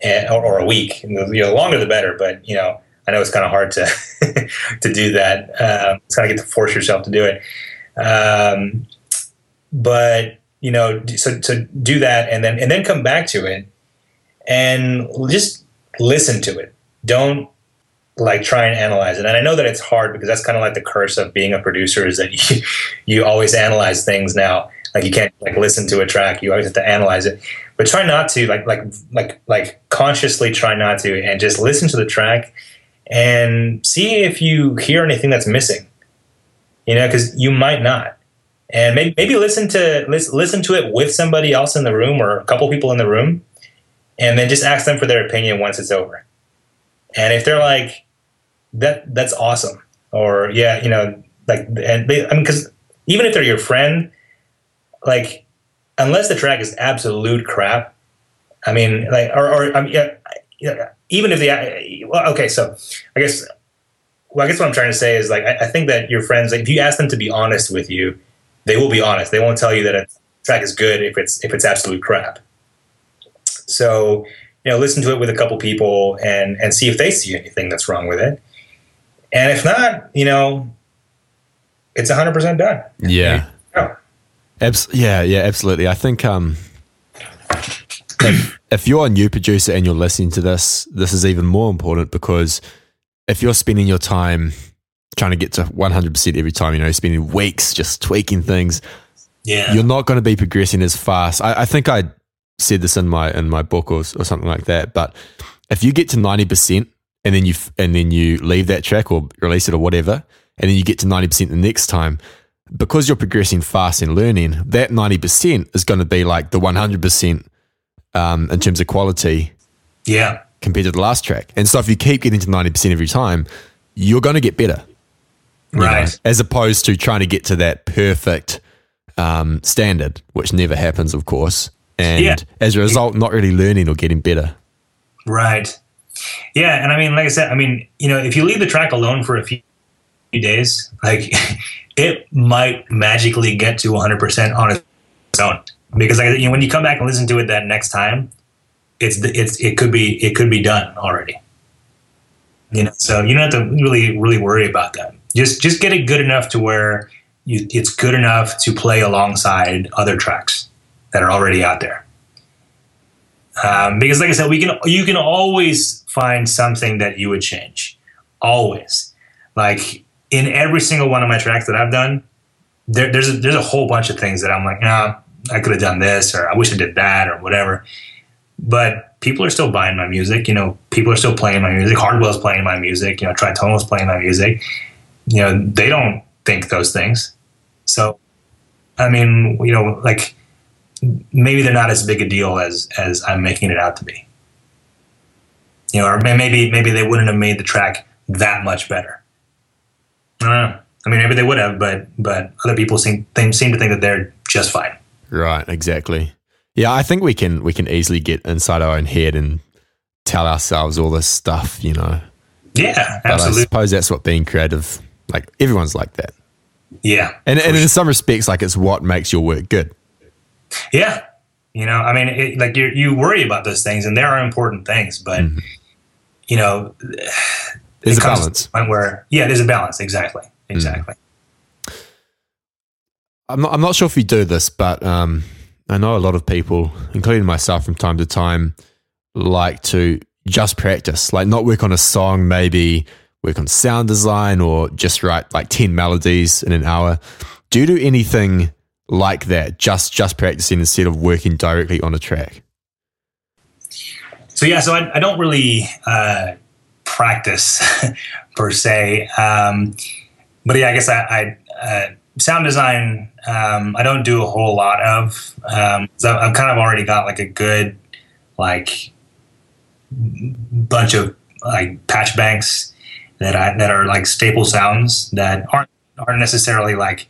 and, or, or a week. You know, the longer the better. But you know, I know it's kind of hard to to do that. Um, it's kind of get to force yourself to do it. Um, but you know, so to do that and then and then come back to it and just listen to it. Don't like try and analyze it. And I know that it's hard because that's kind of like the curse of being a producer is that you you always analyze things now. Like you can't like listen to a track, you always have to analyze it. But try not to like like like like consciously try not to and just listen to the track and see if you hear anything that's missing. You know, because you might not. And maybe, maybe listen to listen to it with somebody else in the room or a couple people in the room, and then just ask them for their opinion once it's over. And if they're like, "That that's awesome," or "Yeah, you know," like, and they, I mean, because even if they're your friend, like, unless the track is absolute crap, I mean, like, or, or I mean, yeah, yeah, even if the well, okay, so I guess well, I guess what I'm trying to say is like I, I think that your friends, like, if you ask them to be honest with you, they will be honest. They won't tell you that a track is good if it's if it's absolute crap. So you know, listen to it with a couple people and and see if they see anything that's wrong with it. And if not, you know, it's 100% done. Yeah. Abs- yeah, yeah, absolutely. I think um, if, if you're a new producer and you're listening to this, this is even more important because if you're spending your time trying to get to 100% every time, you know, spending weeks just tweaking things, yeah, you're not going to be progressing as fast. I, I think I said this in my in my book or, or something like that. But if you get to 90% and then you and then you leave that track or release it or whatever, and then you get to 90% the next time, because you're progressing fast and learning, that 90% is going to be like the 100% um, in terms of quality. Yeah. Compared to the last track. And so if you keep getting to 90% every time, you're going to get better. Right. Know, as opposed to trying to get to that perfect um, standard, which never happens, of course. And yeah. as a result, not really learning or getting better. Right. Yeah. And I mean, like I said, I mean, you know, if you leave the track alone for a few days, like it might magically get to 100% on its own. Because like, you know, when you come back and listen to it that next time, it's it's it could be it could be done already. You know, so you don't have to really really worry about that. Just just get it good enough to where you, it's good enough to play alongside other tracks that are already out there. Um, because, like I said, we can you can always find something that you would change. Always, like in every single one of my tracks that I've done, there, there's a, there's a whole bunch of things that I'm like, nah, I could have done this, or I wish I did that, or whatever. But people are still buying my music. You know, people are still playing my music. Hardwell's playing my music. You know, Tritonal's playing my music. You know, they don't think those things. So, I mean, you know, like maybe they're not as big a deal as as I'm making it out to be. You know, or maybe maybe they wouldn't have made the track that much better. I don't know. I mean, maybe they would have, but but other people seem they seem to think that they're just fine. Right. Exactly. Yeah, I think we can we can easily get inside our own head and tell ourselves all this stuff, you know. Yeah, but absolutely. I suppose that's what being creative like everyone's like that. Yeah. And and in some respects like it's what makes your work good. Yeah. You know, I mean, it, like you you worry about those things and they are important things, but mm-hmm. you know, there's a balance. point where yeah, there's a balance exactly. Exactly. Mm. I'm not I'm not sure if you do this, but um I know a lot of people, including myself from time to time, like to just practice, like not work on a song, maybe work on sound design or just write like 10 melodies in an hour. Do you do anything like that, just just practicing instead of working directly on a track? So yeah, so I, I don't really uh, practice per se, um, but yeah, I guess I, I uh, sound design, um, I don't do a whole lot of. Um, so I've kind of already got like a good, like, bunch of like patch banks that I that are like staple sounds that aren't aren't necessarily like,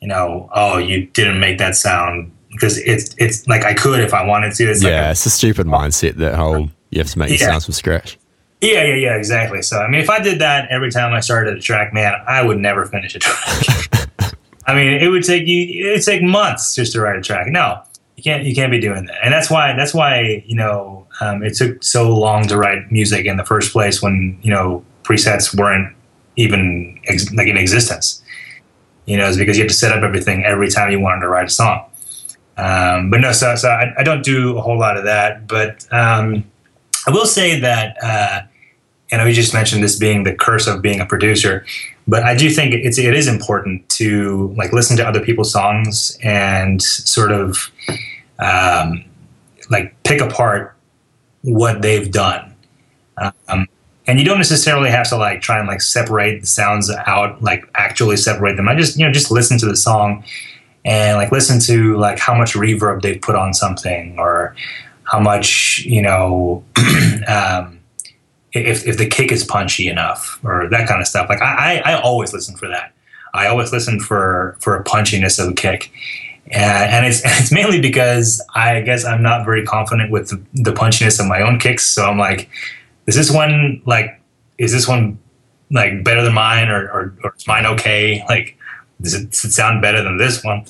you know, oh, you didn't make that sound because it's it's like I could if I wanted to. It's yeah, like a, it's a stupid mindset that whole you have to make yeah. sounds from scratch. Yeah, yeah, yeah, exactly. So I mean, if I did that every time I started a track, man, I would never finish a track. I mean, it would take you it would take months just to write a track. No, you can't you can't be doing that. And that's why that's why you know um, it took so long to write music in the first place when you know presets weren't even ex- like in existence. You know, it's because you have to set up everything every time you wanted to write a song. Um, but no, so, so I, I, don't do a whole lot of that. But um, I will say that, uh, and we just mentioned this being the curse of being a producer, but I do think it's it is important to like listen to other people's songs and sort of um, like pick apart what they've done. Um, and you don't necessarily have to like try and like separate the sounds out, like actually separate them. I just you know just listen to the song and like listen to like how much reverb they've put on something or how much you know um, if if the kick is punchy enough or that kind of stuff. Like I I, I always listen for that. I always listen for for a punchiness of a kick. And, and it's it's mainly because I guess I'm not very confident with the, the punchiness of my own kicks. So I'm like, is this one like is this one like better than mine or, or, or is mine okay? Like does it, does it sound better than this one?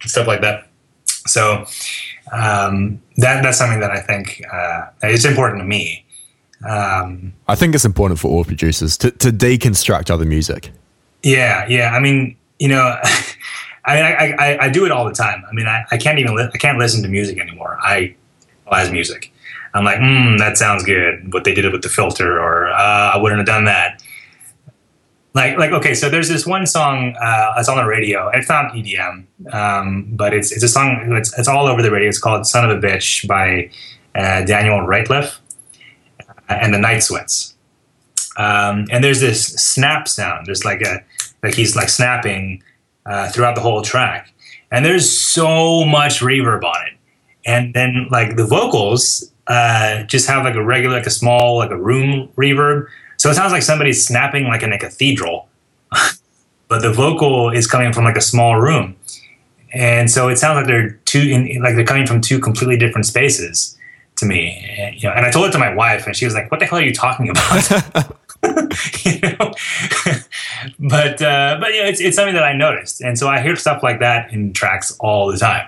Stuff like that. So um, that that's something that I think uh, it's important to me. Um, I think it's important for all producers to, to deconstruct other music. Yeah, yeah. I mean, you know, I, I, I, I, do it all the time. I mean, I, I can't even li- I can't listen to music anymore. I as music. I'm like, hmm, that sounds good. What they did it with the filter, or uh, I wouldn't have done that. Like like okay so there's this one song uh, that's on the radio. It's not edm um, but it's it's a song it's, it's all over the radio. It's called son of a bitch by uh, daniel rateliff uh, and the night sweats. Um, and there's this snap sound. There's like a like he's like snapping uh, throughout the whole track. And there's so much reverb on it. And then like the vocals uh, just have like a regular like a small like a room reverb so it sounds like somebody's snapping like in a cathedral, but the vocal is coming from like a small room. And so it sounds like they're two, in, like they're coming from two completely different spaces to me. And, you know, and I told it to my wife, and she was like, "What the hell are you talking about?" you know, but uh, but yeah, it's it's something that I noticed, and so I hear stuff like that in tracks all the time.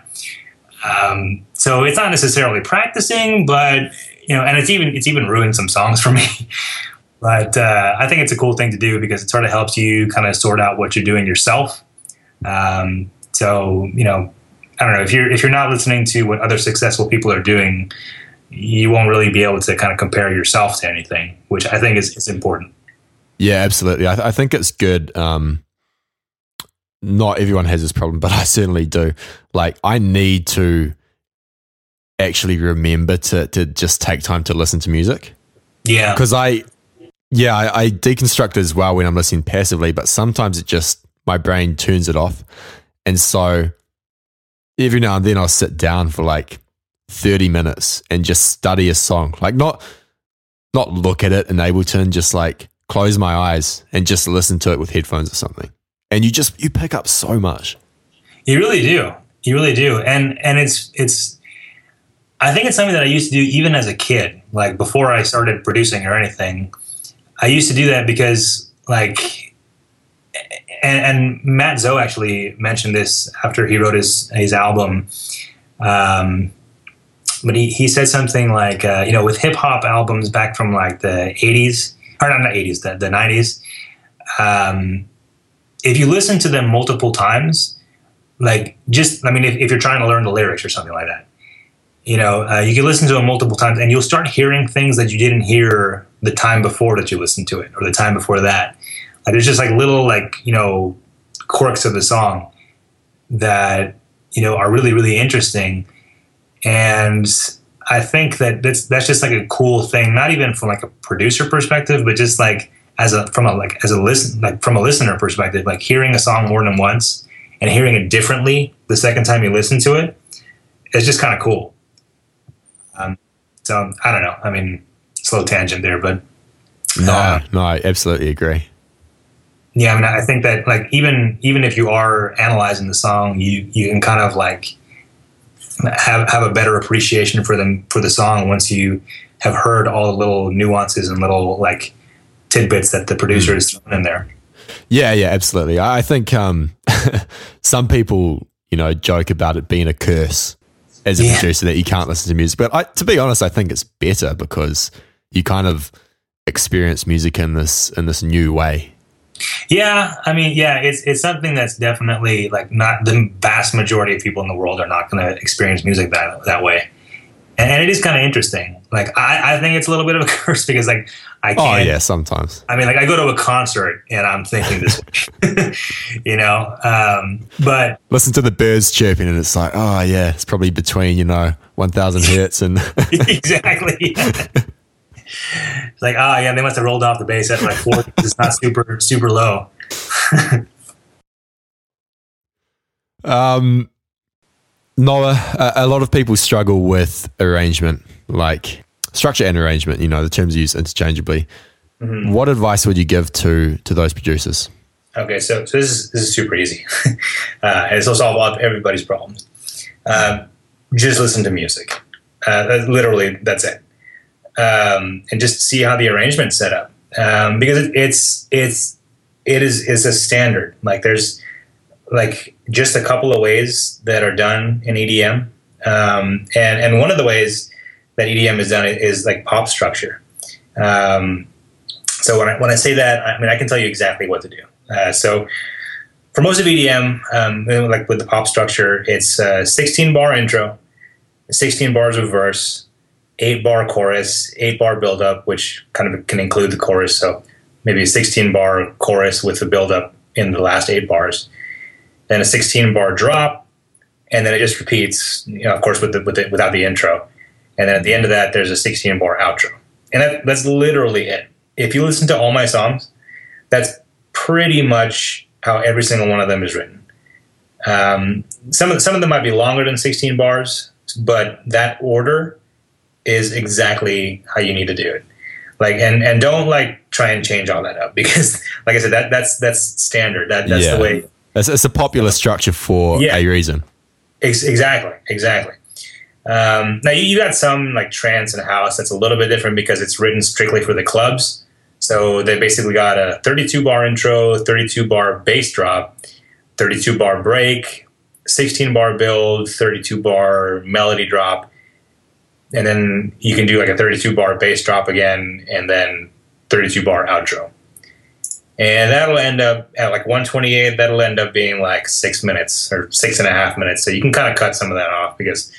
Um, so it's not necessarily practicing, but you know, and it's even it's even ruined some songs for me but uh, I think it's a cool thing to do because it sort of helps you kind of sort out what you're doing yourself. Um, so you know, I don't know if you're if you're not listening to what other successful people are doing, you won't really be able to kind of compare yourself to anything, which I think is is important. Yeah, absolutely. I, th- I think it's good. Um, not everyone has this problem, but I certainly do. Like, I need to actually remember to to just take time to listen to music. Yeah, because I yeah, I, I deconstruct as well when I'm listening passively, but sometimes it just my brain turns it off, and so every now and then I'll sit down for like 30 minutes and just study a song, like not not look at it in Ableton, just like close my eyes and just listen to it with headphones or something, and you just you pick up so much. You really do. You really do, and and it's it's. I think it's something that I used to do even as a kid, like before I started producing or anything. I used to do that because like and, and, Matt Zo actually mentioned this after he wrote his his album. Um, but he, he said something like, uh, you know, with hip hop albums back from like the 80s, or not, not 80s, the, the 90s, um, if you listen to them multiple times, like just, I mean, if, if you're trying to learn the lyrics or something like that, you know, uh, you can listen to them multiple times and you'll start hearing things that you didn't hear the time before that you listened to it or the time before that. Like there's just like little like, you know, quirks of the song that, you know, are really, really interesting. And I think that that's that's just like a cool thing, not even from like a producer perspective, but just like as a from a like as a listen like from a listener perspective, like hearing a song more than once and hearing it differently the second time you listen to it, it's just kind of cool. Um, so I don't know. I mean, slow tangent there, but no, uh, no, I absolutely agree. Yeah, I mean, I think that like even even if you are analyzing the song, you you can kind of like have have a better appreciation for them for the song once you have heard all the little nuances and little like tidbits that the producer mm. is throwing in there. Yeah, yeah, absolutely. I think um, some people, you know, joke about it being a curse as a yeah. producer that you can't listen to music. But I, to be honest, I think it's better because you kind of experience music in this in this new way. Yeah, I mean, yeah, it's it's something that's definitely like not the vast majority of people in the world are not going to experience music that that way, and it is kind of interesting. Like I, I think it's a little bit of a curse because like I Oh can't. Oh yeah, sometimes. I mean, like I go to a concert and I'm thinking this, you know. Um, but Listen to the birds chirping, and it's like, oh yeah, it's probably between you know one thousand hertz and exactly. it's like, oh yeah, they must have rolled off the bass at like four. it's not super super low. Um, Noah, a, a lot of people struggle with arrangement, like structure and arrangement. You know, the terms used interchangeably. What advice would you give to to those producers? Okay, so, so this is this is super easy, uh, and will solve all everybody's problems. Um, just listen to music. Uh, that- literally, that's it, um, and just see how the arrangement's set up um, because it, it's it's it is is a standard. Like there's like just a couple of ways that are done in EDM, um, and and one of the ways that EDM is done is like pop structure. Um, so when I when I say that, I mean I can tell you exactly what to do. Uh, so for most of EDM, um, like with the pop structure, it's a 16 bar intro, 16 bars of verse, eight bar chorus, eight bar build up, which kind of can include the chorus. So maybe a 16 bar chorus with the build up in the last eight bars, then a 16 bar drop, and then it just repeats. You know, of course, with the, with it without the intro, and then at the end of that, there's a 16 bar outro, and that, that's literally it. If you listen to all my songs, that's pretty much how every single one of them is written. Um, some of some of them might be longer than 16 bars, but that order is exactly how you need to do it. Like and and don't like try and change all that up because, like I said, that that's that's standard. That that's Yeah. the way. It's, it's a popular structure for Yeah. a reason. Ex- exactly, exactly. Um, now you, you got some like trance and house that's a little bit different because it's written strictly for the clubs. So they basically got a 32 bar intro, 32 bar bass drop, 32 bar break, 16 bar build, 32 bar melody drop, and then you can do like a 32 bar bass drop again, and then 32 bar outro. And that'll end up at like 128. That'll end up being like six minutes or six and a half minutes. So you can kind of cut some of that off because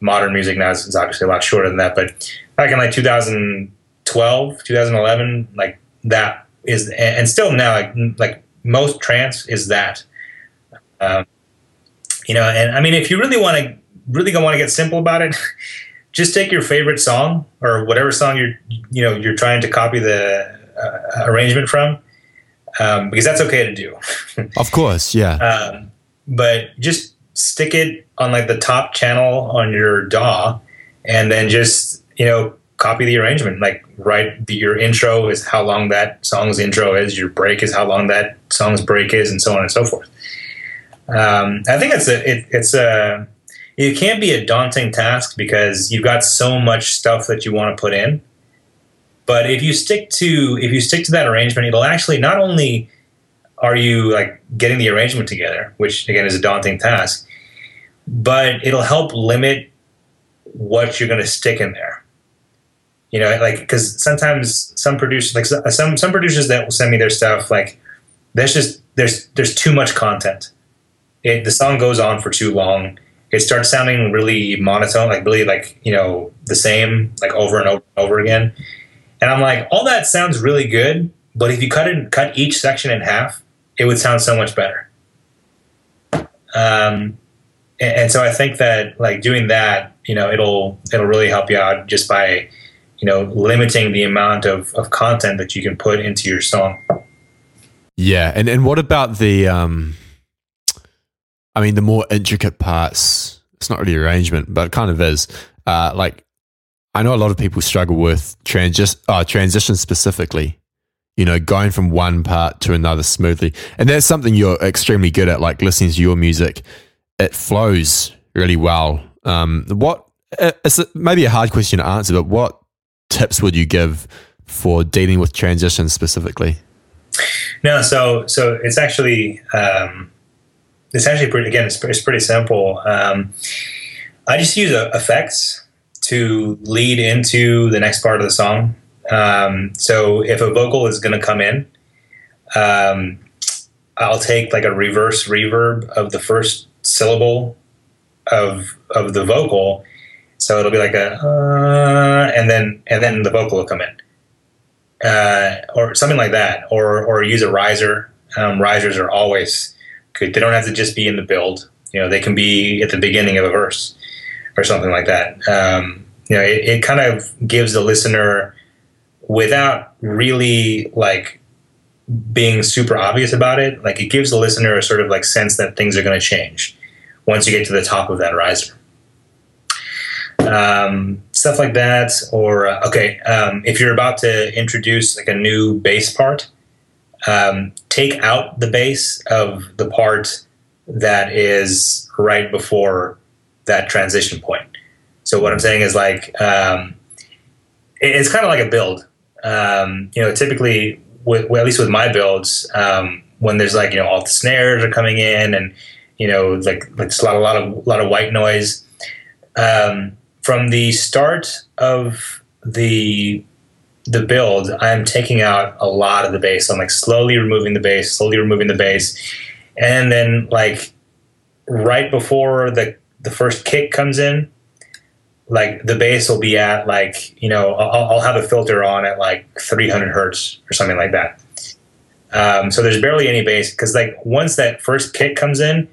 modern music now is, obviously a lot shorter than that. But back in like 2012, 2011, like that is, and still now, like like most trance is that. Um, you know, and I mean, if you really want to really want to get simple about it, just take your favorite song or whatever song you're you know you're trying to copy the uh, arrangement from, um, because that's okay to do. Of course, yeah. um, but just stick it on like the top channel on your DAW, and then just you know copy the arrangement. Like write the, your intro is how long that song's intro is. Your break is how long that song's break is, and so on and so forth. Um, I think it's a it, it's a it can be a daunting task because you've got so much stuff that you want to put in. But if you stick to if you stick to that arrangement, it'll actually not only are you like getting the arrangement together, which again is a daunting task, but it'll help limit what you're going to stick in there. You know, like because sometimes some producers, like some some producers that will send me their stuff, like there's just there's there's too much content. It, the song goes on for too long. It starts sounding really monotone, like really like you know the same, like over and over and over again. And I'm like, all that sounds really good, but if you cut it, cut each section in half, it would sound so much better. Um, and, and so I think that like doing that, you know, it'll it'll really help you out just by, you know, limiting the amount of, of content that you can put into your song. Yeah, and and what about the um I mean the more intricate parts, it's not really arrangement, but it kind of is. Uh like I know a lot of people struggle with transi- uh, transition specifically, you know, going from one part to another smoothly. And that's something you're extremely good at, like listening to your music. It flows really well. Um, what, uh, it's maybe a hard question to answer, but what tips would you give for dealing with transitions specifically? No, so so it's actually um, it's actually pretty again it's, it's pretty simple. Um, I just use uh, effects to lead into the next part of the song. Um, so if a vocal is going to come in, um, I'll take like a reverse reverb of the first syllable of of the vocal, so it'll be like a uh, and then and then the vocal will come in, uh, or something like that, or or use a riser. Um, risers are always good. They don't have to just be in the build. You know, they can be at the beginning of a verse or something like that. Um, you know, it, it kind of gives the listener without really like being super obvious about it, like it gives the listener a sort of like sense that things are going to change once you get to the top of that riser. Um, stuff like that, or uh, okay, um, if you're about to introduce like a new bass part, um, take out the bass of the part that is right before that transition point. So what I'm saying is like um, it's kind of like a build. Um, you know, typically, with, well, at least with my builds, um, when there's like you know all the snares are coming in and you know like like just a lot, a lot of a lot of white noise. Um, from the start of the the build, I'm taking out a lot of the bass. I'm like slowly removing the bass, slowly removing the bass, and then like right before the the first kick comes in, like the bass will be at like you know I'll, I'll have a filter on at like 300 hertz or something like that. Um, so there's barely any bass because like once that first kick comes in,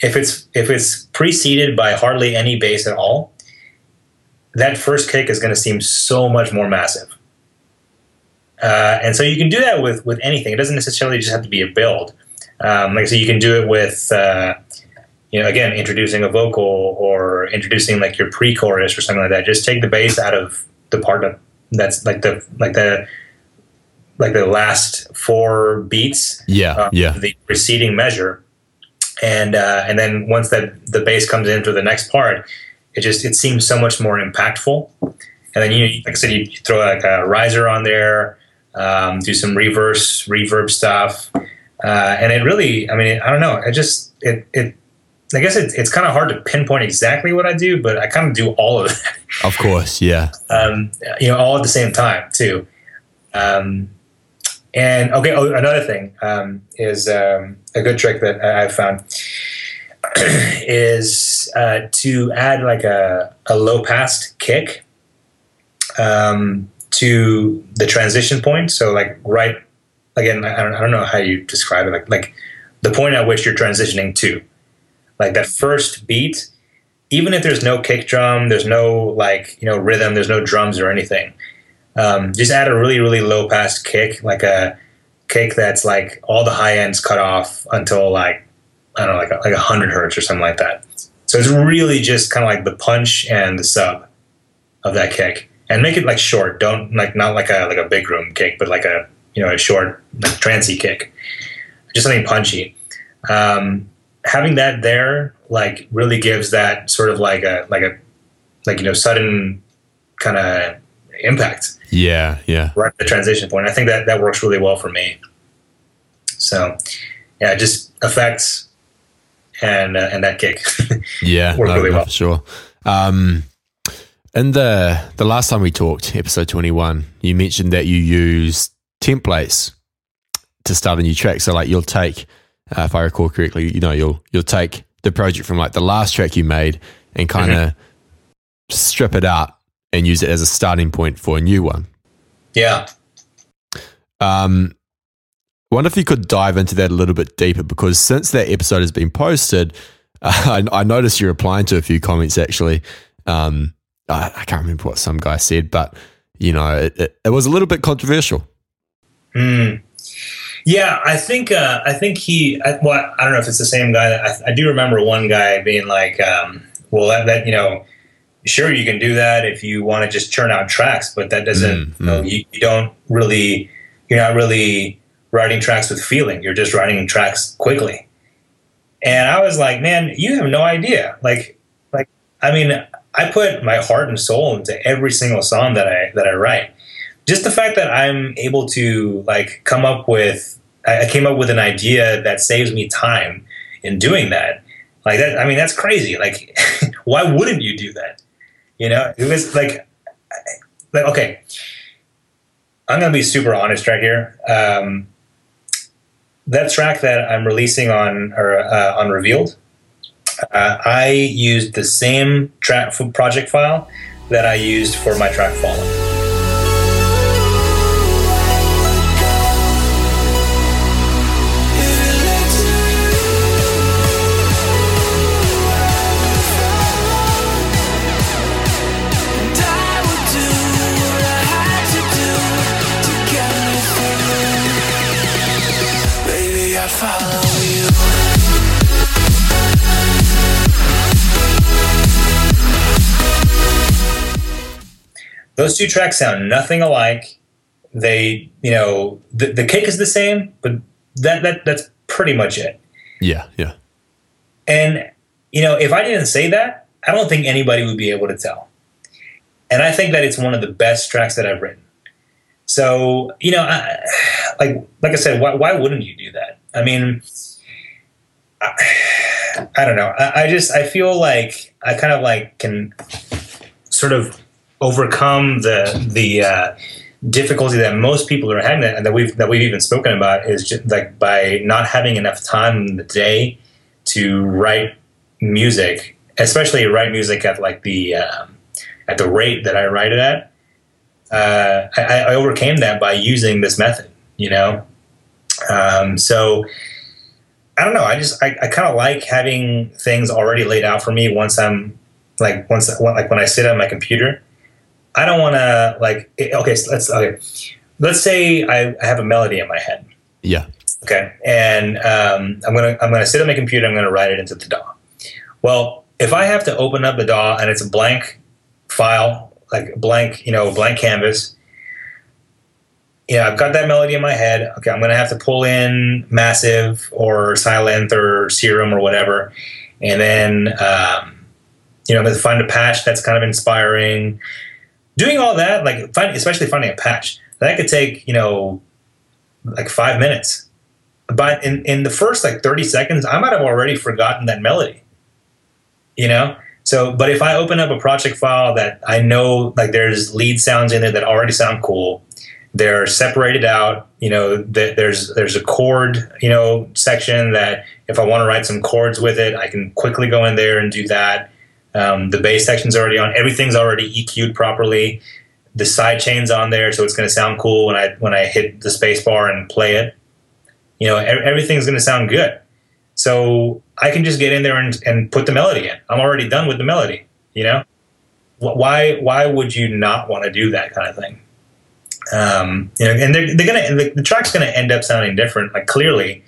if it's if it's preceded by hardly any bass at all, that first kick is going to seem so much more massive. Uh, and so you can do that with with anything. It doesn't necessarily just have to be a build. Um, like so, you can do it with uh, you know again introducing a vocal or introducing like your pre-chorus or something like that. Just take the bass out of the part of, that's like the like the like the last four beats. Yeah, yeah. The preceding measure, and uh, and then once that the bass comes into the next part, it just it seems so much more impactful. And then you like I said, you throw like a riser on there, um, do some reverse reverb stuff, uh, and it really, I mean, I don't know, it just it it. I guess it, it's kind of hard to pinpoint exactly what I do, but I kind of do all of it. Of course, yeah. um, you know, all at the same time too. Um, and okay, oh, another thing um, is um, a good trick that I've found is uh, to add like a, a low pass kick um, to the transition point. So like right again, I don't, I don't know how you describe it. Like like the point at which you're transitioning to, like that first beat. Even if there's no kick drum, there's no like you know rhythm, there's no drums or anything. Um, just add a really really low pass kick, like a kick that's like all the high ends cut off until like I don't know, like a, like a hundred hertz or something like that. So it's really just kind of like the punch and the sub of that kick, and make it like short. Don't like not like a like a big room kick, but like a you know a short like trancy kick, just something punchy. Um, having that there like really gives that sort of like a like a like you know sudden kind of impact. Yeah, yeah. Right at the transition point. I think that that works really well for me. So, yeah, just effects and uh, and that kick. yeah, work no, really no, well. for sure. Um, and the the last time we talked, episode twenty one, you mentioned that you use templates to start a new track. So, like, you'll take, uh, if I recall correctly, you know, you'll you'll take the project from like the last track you made and kind of strip it out and use it as a starting point for a new one. Yeah. Um, wonder if you could dive into that a little bit deeper because since that episode has been posted, uh, I, I noticed you're replying to a few comments actually. Um, I, I can't remember what some guy said, but you know, it, it, it was a little bit controversial. Mm. Yeah, I think uh, I think he. I, well, I don't know if it's the same guy. I, I do remember one guy being like, um, "Well, that, that you know, sure you can do that if you want to just churn out tracks, but that doesn't. Mm, you, know, you, you don't really. You're not really writing tracks with feeling. You're just writing tracks quickly." And I was like, "Man, you have no idea. Like, like I mean, I put my heart and soul into every single song that I that I write." Just the fact that I'm able to like come up with I came up with an idea that saves me time in doing that. Like that I mean that's crazy. Like why wouldn't you do that? You know, it was like like okay. I'm gonna be super honest right here. Um, that track that I'm releasing on or uh, on Revealed, uh, I used the same track project file that I used for my track Fallen. Those two tracks sound nothing alike. They, you know, the, the kick is the same, but that, that that's pretty much it. Yeah, yeah. And you know, if I didn't say that, I don't think anybody would be able to tell. And I think that it's one of the best tracks that I've written. So, you know, I, like like I said, why, why wouldn't you do that? I mean, I, I don't know. I, I just I feel like I kind of like can sort of overcome the the uh, difficulty that most people are having and that we've that we've even spoken about is just like by not having enough time in the day to write music, especially write music at like the um, at the rate that I write it at. Uh, I, I, overcame that by using this method, you know. Um, so I don't know. I just I, I kind of like having things already laid out for me once I'm like once like when I sit on my computer I don't want to like okay. So let's okay. Let's say I, I, have a melody in my head. Yeah. Okay, and um, I'm gonna I'm gonna sit on my computer. I'm gonna write it into the DAW. Well, if I have to open up the DAW and it's a blank file, like blank, you know, blank canvas. Yeah, I've got that melody in my head. Okay, I'm gonna have to pull in Massive or Sylenth or Serum or whatever, and then um, you know, I'm gonna find a patch that's kind of inspiring doing all that, like find, especially finding a patch, that could take you know like five minutes. But in in the first like thirty seconds, I might have already forgotten that melody. You know. So, but if I open up a project file that I know like there's lead sounds in there that already sound cool, they're separated out. You know, there's there's a chord you know section that if I want to write some chords with it, I can quickly go in there and do that. Um, the bass section's already on. Everything's already EQ'd properly. The side chain's on there, so it's going to sound cool when I when I hit the space bar and play it. You know, everything's going to sound good. So I can just get in there and, and put the melody in. I'm already done with the melody. You know, why why would you not want to do that kind of thing? Um, you know, and they're, they're gonna the, the track's gonna end up sounding different, like clearly,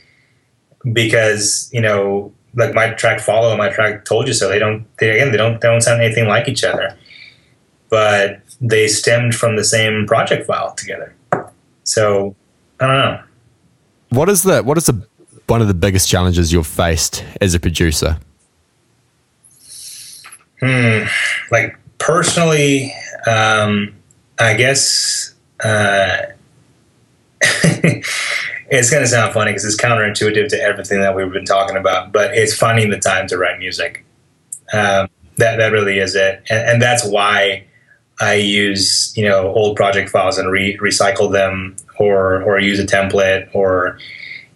because you know like my track Fallen my track Toldja So. They don't they again they don't they don't sound anything like each other. But they stemmed from the same project file together. So i don't know. What is the what is the one of the biggest challenges you've faced as a producer? Hmm. Like personally um i guess uh it's going to sound funny because it's counterintuitive to everything that we've been talking about, but it's finding the time to write music. Um, that that really is it, and, and, that's why I use you know old project files and re- recycle them, or or use a template, or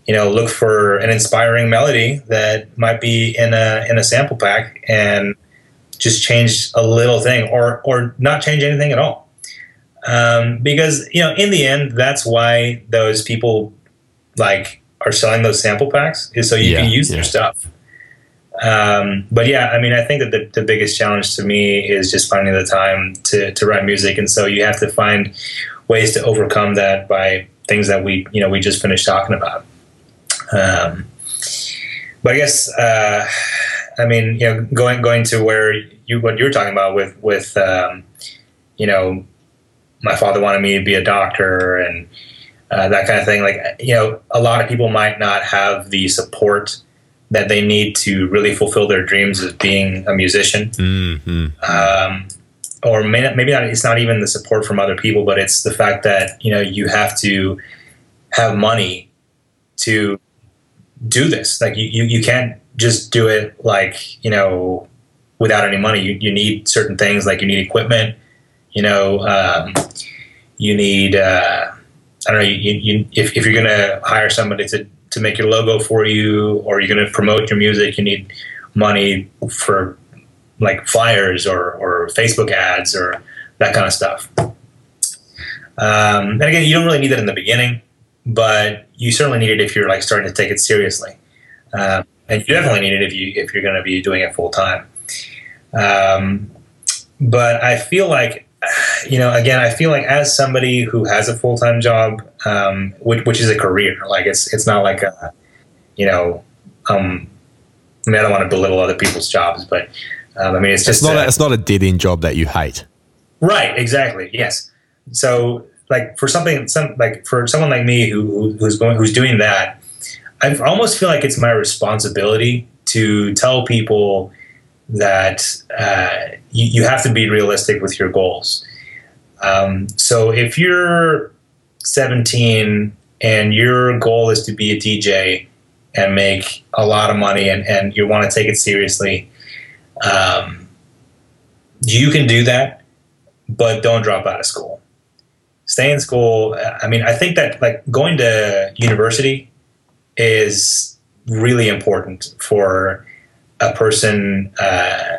you know look for an inspiring melody that might be in a in a sample pack, and just change a little thing, or or not change anything at all. Um, because you know in the end that's why those people like are selling those sample packs so you yeah, can use yeah. their stuff. Um, but yeah, I mean, I think that the, the biggest challenge to me is just finding the time to, to write music. And so you have to find ways to overcome that by things that we, you know, we just finished talking about. Um, but I guess, uh, I mean, you know, going, going to where you, what you're talking about with, with, um, you know, my father wanted me to be a doctor and, uh, that kind of thing. Like, you know, a lot of people might not have the support that they need to really fulfill their dreams as being a musician. Mm-hmm. Um, or may maybe not, it's not even the support from other people, but it's the fact that, you know, you have to have money to do this. Like you, you, you can't just do it like, you know, without any money. You, you need certain things like you need equipment, you know, um, you need, uh, I don't know. You, you, if, if you're going to hire somebody to to make your logo for you, or you're going to promote your music, you need money for like flyers or, or Facebook ads or that kind of stuff. Um, and again, you don't really need that in the beginning, but you certainly need it if you're like starting to take it seriously. Um, and you definitely need it if you if you're going to be doing it full time. Um, but I feel like, you know, again, I feel like as somebody who has a full time job, um, which, which is a career, like it's it's not like a, you know, um, I mean, I don't want to belittle other people's jobs, but um, I mean, it's just it's not a, it's not a dead end job that you hate. Right. Exactly. Yes. So, like for something, some like for someone like me who who's going who's doing that, I almost feel like it's my responsibility to tell people that uh, you, you, have to be realistic with your goals. Um, so if you're 17 and your goal is to be a DJ and make a lot of money and, and you want to take it seriously, um, you can do that, but don't drop out of school. Stay in school. I mean, I think that like going to university is really important for a person, uh,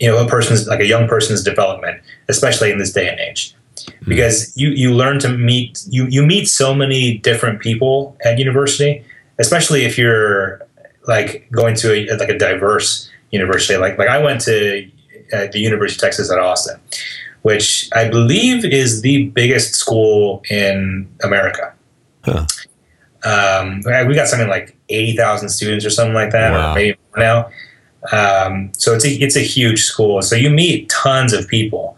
you know, a person's like a young person's development, especially in this day and age, mm-hmm. because you you learn to meet you you meet so many different people at university, especially if you're like going to a, like a diverse university. Like like I went to uh, the University of Texas at Austin, which I believe is the biggest school in America. Huh. Um, we got something like eighty thousand students or something like that, wow. or maybe more now. Um, so it's a it's a huge school. So you meet tons of people,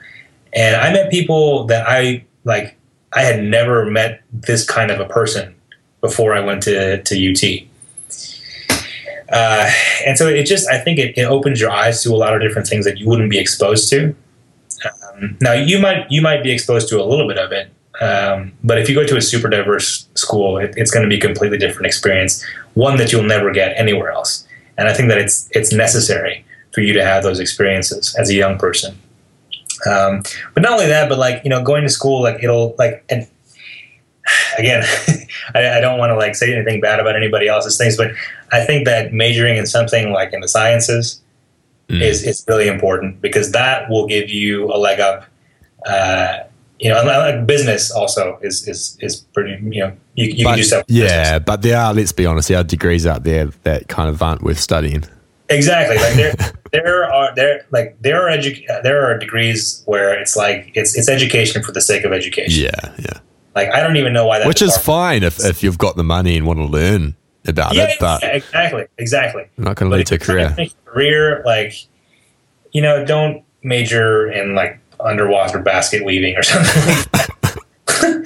and I met people that I like. I had never met this kind of a person before I went to to UT. Uh, and so it just, I think it, it, opens your eyes to a lot of different things that you wouldn't be exposed to. Um, now you might you might be exposed to a little bit of it, um, but if you go to a super diverse school, it, it's going to be a completely different experience, one that you'll never get anywhere else. And I think that it's it's necessary for you to have those experiences as a young person. Um, but not only that, but like you know, going to school, like it'll like and again, I, I, don't want to like say anything bad about anybody else's things, but I think that majoring in something like in the sciences mm. is is really important because that will give you a leg up. Uh, you know, like business also is is is pretty. You know, you, you but, can do stuff. Yeah, but there are. Let's be honest, there are degrees out there that kind of aren't worth studying. Exactly. Like there, there are there like there are edu- there are degrees where it's like it's it's education for the sake of education. Yeah, yeah. Like I don't even know why that. Which is fine if, if you've got the money and want to learn about yeah, it, but yeah, exactly, exactly. Not going to lead to a career. career, like you know, don't major in like underwater basket weaving or something,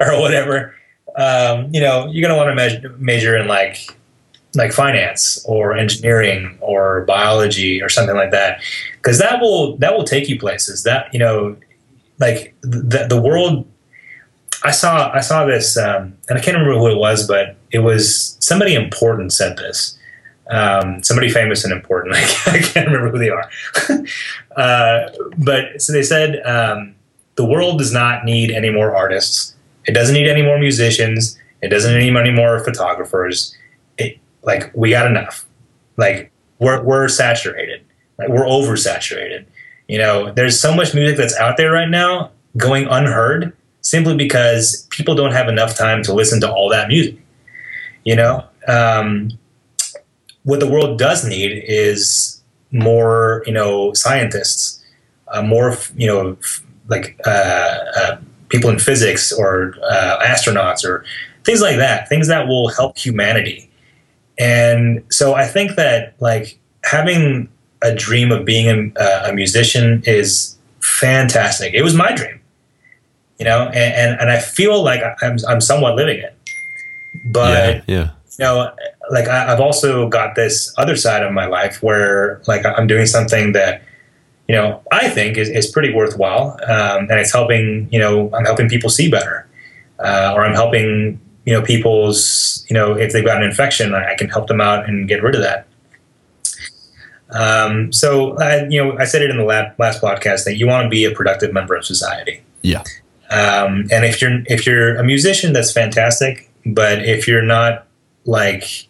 or whatever. Um, you know, you're going to want to major, major in like like finance or engineering or biology or something like that because that will that will take you places that you know like the, the world I saw I saw this, um, and I can't remember who it was, but it was somebody important said this. Um, somebody famous and important. I can't remember who they are. uh, but so they said um, the world does not need any more artists. It doesn't need any more musicians. It doesn't need any more photographers. It, like we got enough. Like we're we're saturated. Like, we're oversaturated. You know, there's so much music that's out there right now going unheard simply because people don't have enough time to listen to all that music. You know, um, what the world does need is more, you know, scientists, uh, more, you know, like uh, uh, people in physics or uh, astronauts or things like that, things that will help humanity. And so I think that like having a dream of being a, a musician is fantastic. It was my dream you know, and, and, and I feel like I'm, I'm somewhat living it. But, yeah, yeah. you know, like I, have also got this other side of my life where like I'm doing something that, you know, I think is, is pretty worthwhile. Um, and it's helping, you know, I'm helping people see better. Uh, or I'm helping, you know, people's, you know, if they've got an infection, I, I can help them out and get rid of that. Um, so, I, you know, I said it in the last, last podcast that you want to be a productive member of society. Yeah. Um, and if you're if you're a musician, that's fantastic. But if you're not like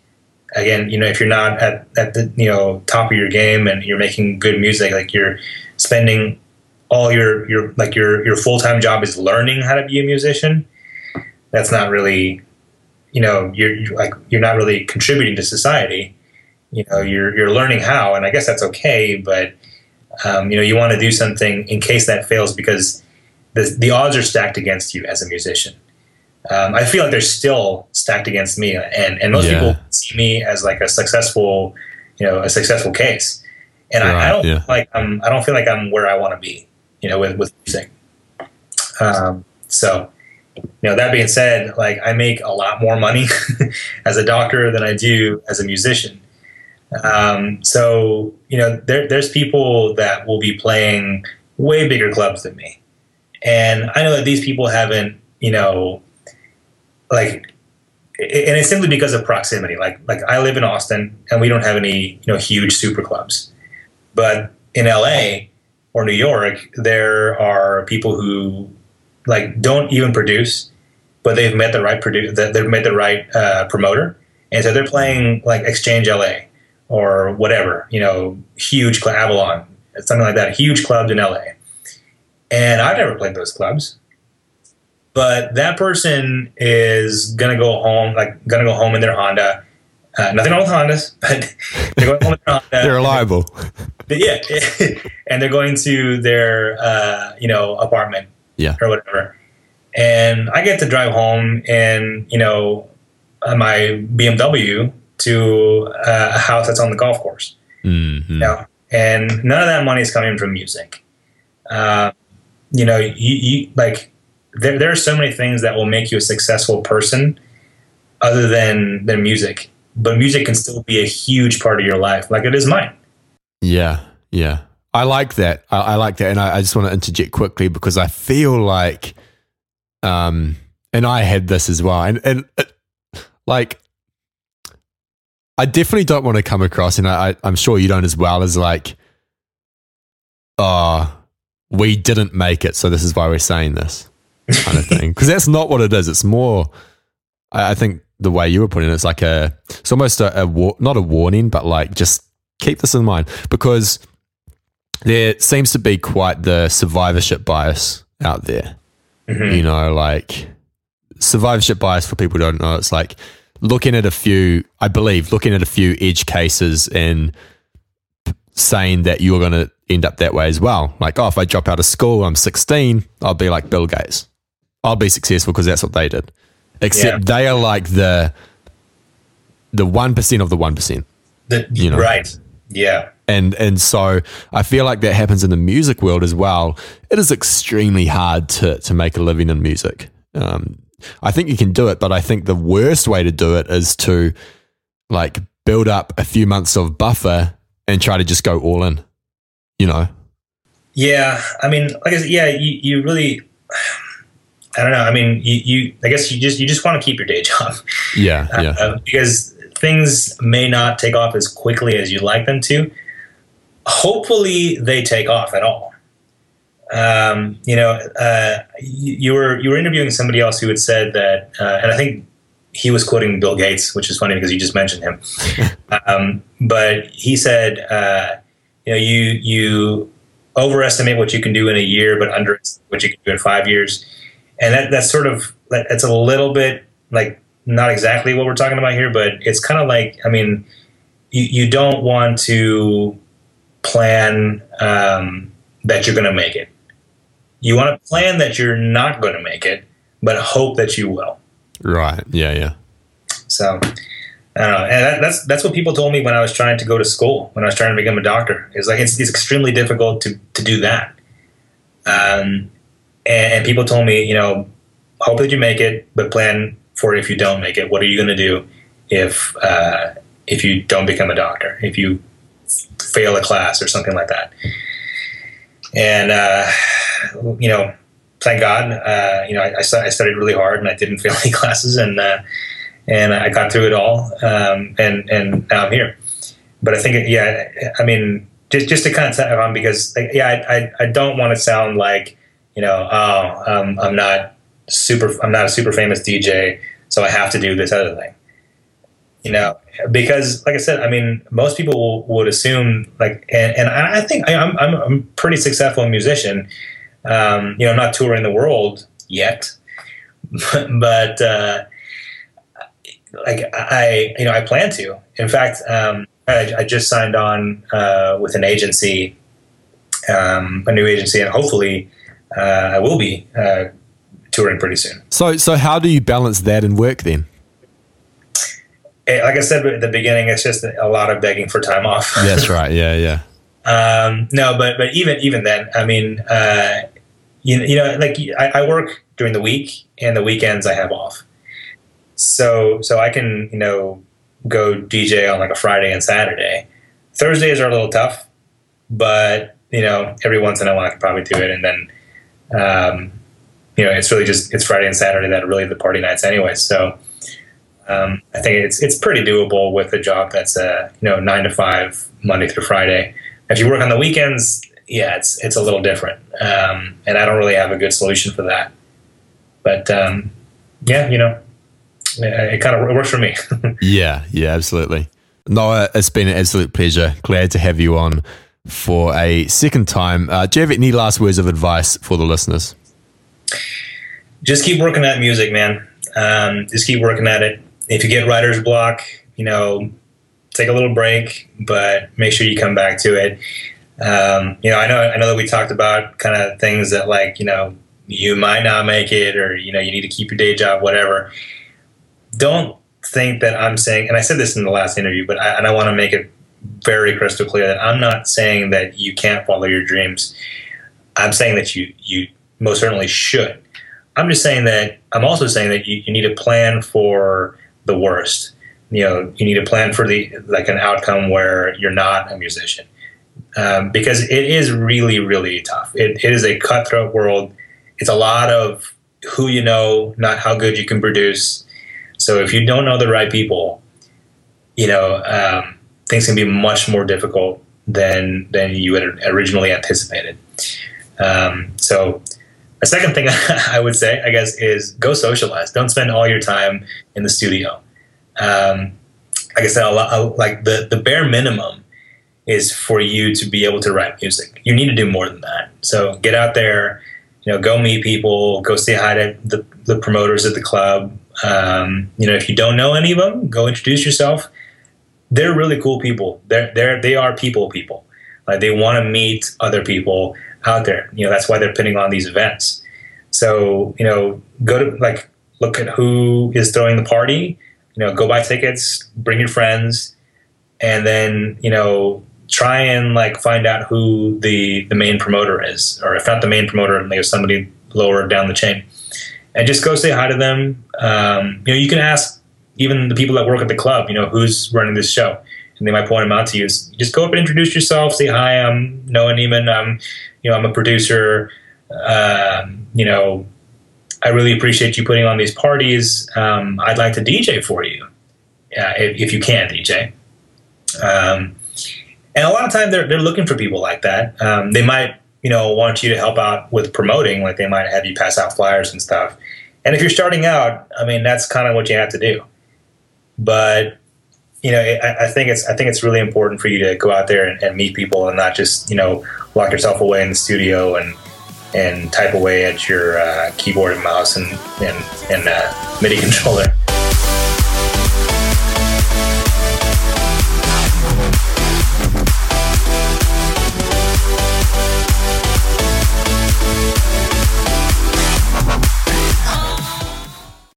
again, you know, if you're not at, at the you know top of your game and you're making good music, like you're spending all your your like your your full time job is learning how to be a musician. That's not really, you know, you're, you're like you're not really contributing to society. You know, you're you're learning how, and I guess that's okay. But um, you know, you want to do something in case that fails because the the odds are stacked against you as a musician. Um, I feel like they're still stacked against me, and and most yeah. people see me as like a successful, you know, a successful case, and right, I, I, don't yeah. like I'm I don't feel like I'm where I want to be, you know, with with music. Um, so, you know, that being said, like I make a lot more money as a doctor than I do as a musician. Um, so, you know, there, there's people that will be playing way bigger clubs than me, and I know that these people haven't, you know like and it's simply because of proximity. Like like I live in Austin and we don't have any you know huge super clubs, but in LA or New York there are people who like don't even produce, but they've met the right produ- they've met the right uh, promoter, and so they're playing like Exchange LA or whatever you know huge club Avalon something like that huge clubs in LA, and I've never played those clubs but that person is gonna go home, like gonna go home in their Honda. Uh, nothing wrong with Hondas, but they're going home in their Honda. they're reliable. yeah, and they're going to their uh, you know apartment, yeah, or whatever. And I get to drive home in you know uh, my BMW to uh, a house that's on the golf course. Mm-hmm. And none of that money is coming from music. Uh, you know, you, you like there, there are so many things that will make you a successful person other than than music. But music can still be a huge part of your life like it is mine. Yeah yeah. I like that. I, I like that. And I, I, just want to interject quickly because i feel like um and i had this as well. And and uh, like i definitely don't want to come across and I, I i'm sure you don't as well as like uh we didn't make it so this is why we're saying this kind of thing. Because that's not what it is. It's more, I, I, think the way you were putting it, it's like a, it's almost a, a war, not a warning, but like just keep this in mind because there seems to be quite the survivorship bias out there. Mm-hmm. You know, like survivorship bias for people who don't know, it's like looking at a few, I believe, looking at a few edge cases and saying that you're going to end up that way as well. Like, oh, if I drop out of school, I'm 16, I'll be like Bill Gates. I'll be successful because that's what they did. Except yeah. they are like the the one percent of the one percent. You know, right? Yeah. And and so I feel like that happens in the music world as well. It is extremely hard to to make a living in music. Um, I think you can do it, but I think the worst way to do it is to like build up a few months of buffer and try to just go all in. You know. Yeah, I mean, like I said, yeah, you you really I don't know. I mean, you, you I guess you just you just want to keep your day job. Yeah, yeah. Uh, because things may not take off as quickly as you'd like them to. Hopefully, they take off at all. Um, you know, uh, you, you, were you were interviewing somebody else who had said that, uh, and I think he was quoting Bill Gates, which is funny because you just mentioned him. um, but he said, uh, you know, you you overestimate what you can do in a year, but underestimate what you can do in five years and that, that's sort of it's a little bit like not exactly what we're talking about here, but it's kind of like I mean, you, you don't want to plan um, that you're going to make it. You want to plan that you're not going to make it, but hope that you will. Right. Yeah. Yeah. So. I don't know, and that, that's that's what people told me when I was trying to go to school, when I was trying to become a doctor. It's like it's, it's extremely difficult to to do that. Um, and, and people told me, you know, hope that you make it, but plan for if you don't make it. What are you going to do if uh, if you don't become a doctor? If you fail a class or something like that? And uh, you know, thank God, uh, you know, I, I, studied really hard and I didn't fail any classes, and uh, and I got through it all, um, and and now I'm here. But I think, yeah, I mean, just just to kind of tell on because, yeah, I, I, I don't want to sound like you know, oh, um, I'm not super, I'm not a super famous DJ, so I have to do this other thing. you know, because like I said, I mean, most people will, would assume like, and, and I think I, am I'm, I'm pretty successful musician. Um, you know, I'm not touring the world yet, but, uh, like I, you know, I plan to. In fact, um, I, I, just signed on uh, with an agency, um, a new agency, and hopefully, I will be uh, touring pretty soon. So, so how do you balance that and work then? It, like I said at the beginning, it's just a lot of begging for time off. That's right. Yeah, yeah. Um, no, but but even even then, I mean, uh, you, you know, like I, I, work during the week and the weekends I have off. So so I can you know go DJ on like a Friday and Saturday. Thursdays are a little tough, but you know every once in a while I can probably do it, and then um, you know it's really just it's Friday and Saturday that are really the party nights anyway. So um, I think it's it's pretty doable with a job that's uh, you know nine to five Monday through Friday. If you work on the weekends, yeah, it's it's a little different, um, and I don't really have a good solution for that. But um, yeah, you know, it, it kind of works for me. yeah, yeah, absolutely. Noah, it's been an absolute pleasure. Glad to have you on for a second time. Uh, do you have any last words of advice for the listeners? Just keep working at music, man. Um, just keep working at it if you get writer's block, you know, take a little break, but make sure you come back to it. Um, you know, I know, I know that we talked about kind of things that like, you know, you might not make it or, you know, you need to keep your day job, whatever. Don't think that I'm saying, and I said this in the last interview, but I, and I want to make it very crystal clear that I'm not saying that you can't follow your dreams. I'm saying that you, you most certainly should. I'm just saying that I'm also saying that you, you need to plan for the worst. You know, you need to plan for the like an outcome where you're not a musician, um, because it is really, really tough. It, it is a cutthroat world. It's a lot of who you know, not how good you can produce. So if you don't know the right people, you know, um, things can be much more difficult than than you had originally anticipated. Um, so a second thing I would say, I guess, is go socialize. Don't spend all your time in the studio. Um, like I said, a lot, like the the bare minimum is for you to be able to write music. You need to do more than that. So get out there, you know, go meet people, go say hi to the, the promoters at the club. Um, you know, if you don't know any of them, go introduce yourself. They're really cool people. They're they're they are people people. Like they want to meet other people out there. You know, that's why they're putting on these events. So, you know, go to like look at who is throwing the party, you know, go buy tickets, bring your friends, and then, you know, try and like find out who the the main promoter is, or if not the main promoter, maybe somebody lower down the chain. And just go say hi to them. Um, you know, you can ask even the people that work at the club, you know, who's running this show and they might point them out to you. Just go up and introduce yourself. Say hi. I'm Noah Neiman. I'm, you know, I'm a producer. Um, you know, I really appreciate you putting on these parties. Um, I'd like to DJ for you, uh, if, if, you can DJ. Um, and a lot of time they're they're looking for people like that. Um, they might, you know, want you to help out with promoting. Like they might have you pass out flyers and stuff. And if you're starting out, I mean, that's kind of what you have to do. But you know, I, I, think it's I think it's really important for you to go out there and, and, meet people and not just you know lock yourself away in the studio and and type away at your uh, keyboard and mouse and and, and uh, MIDI controller.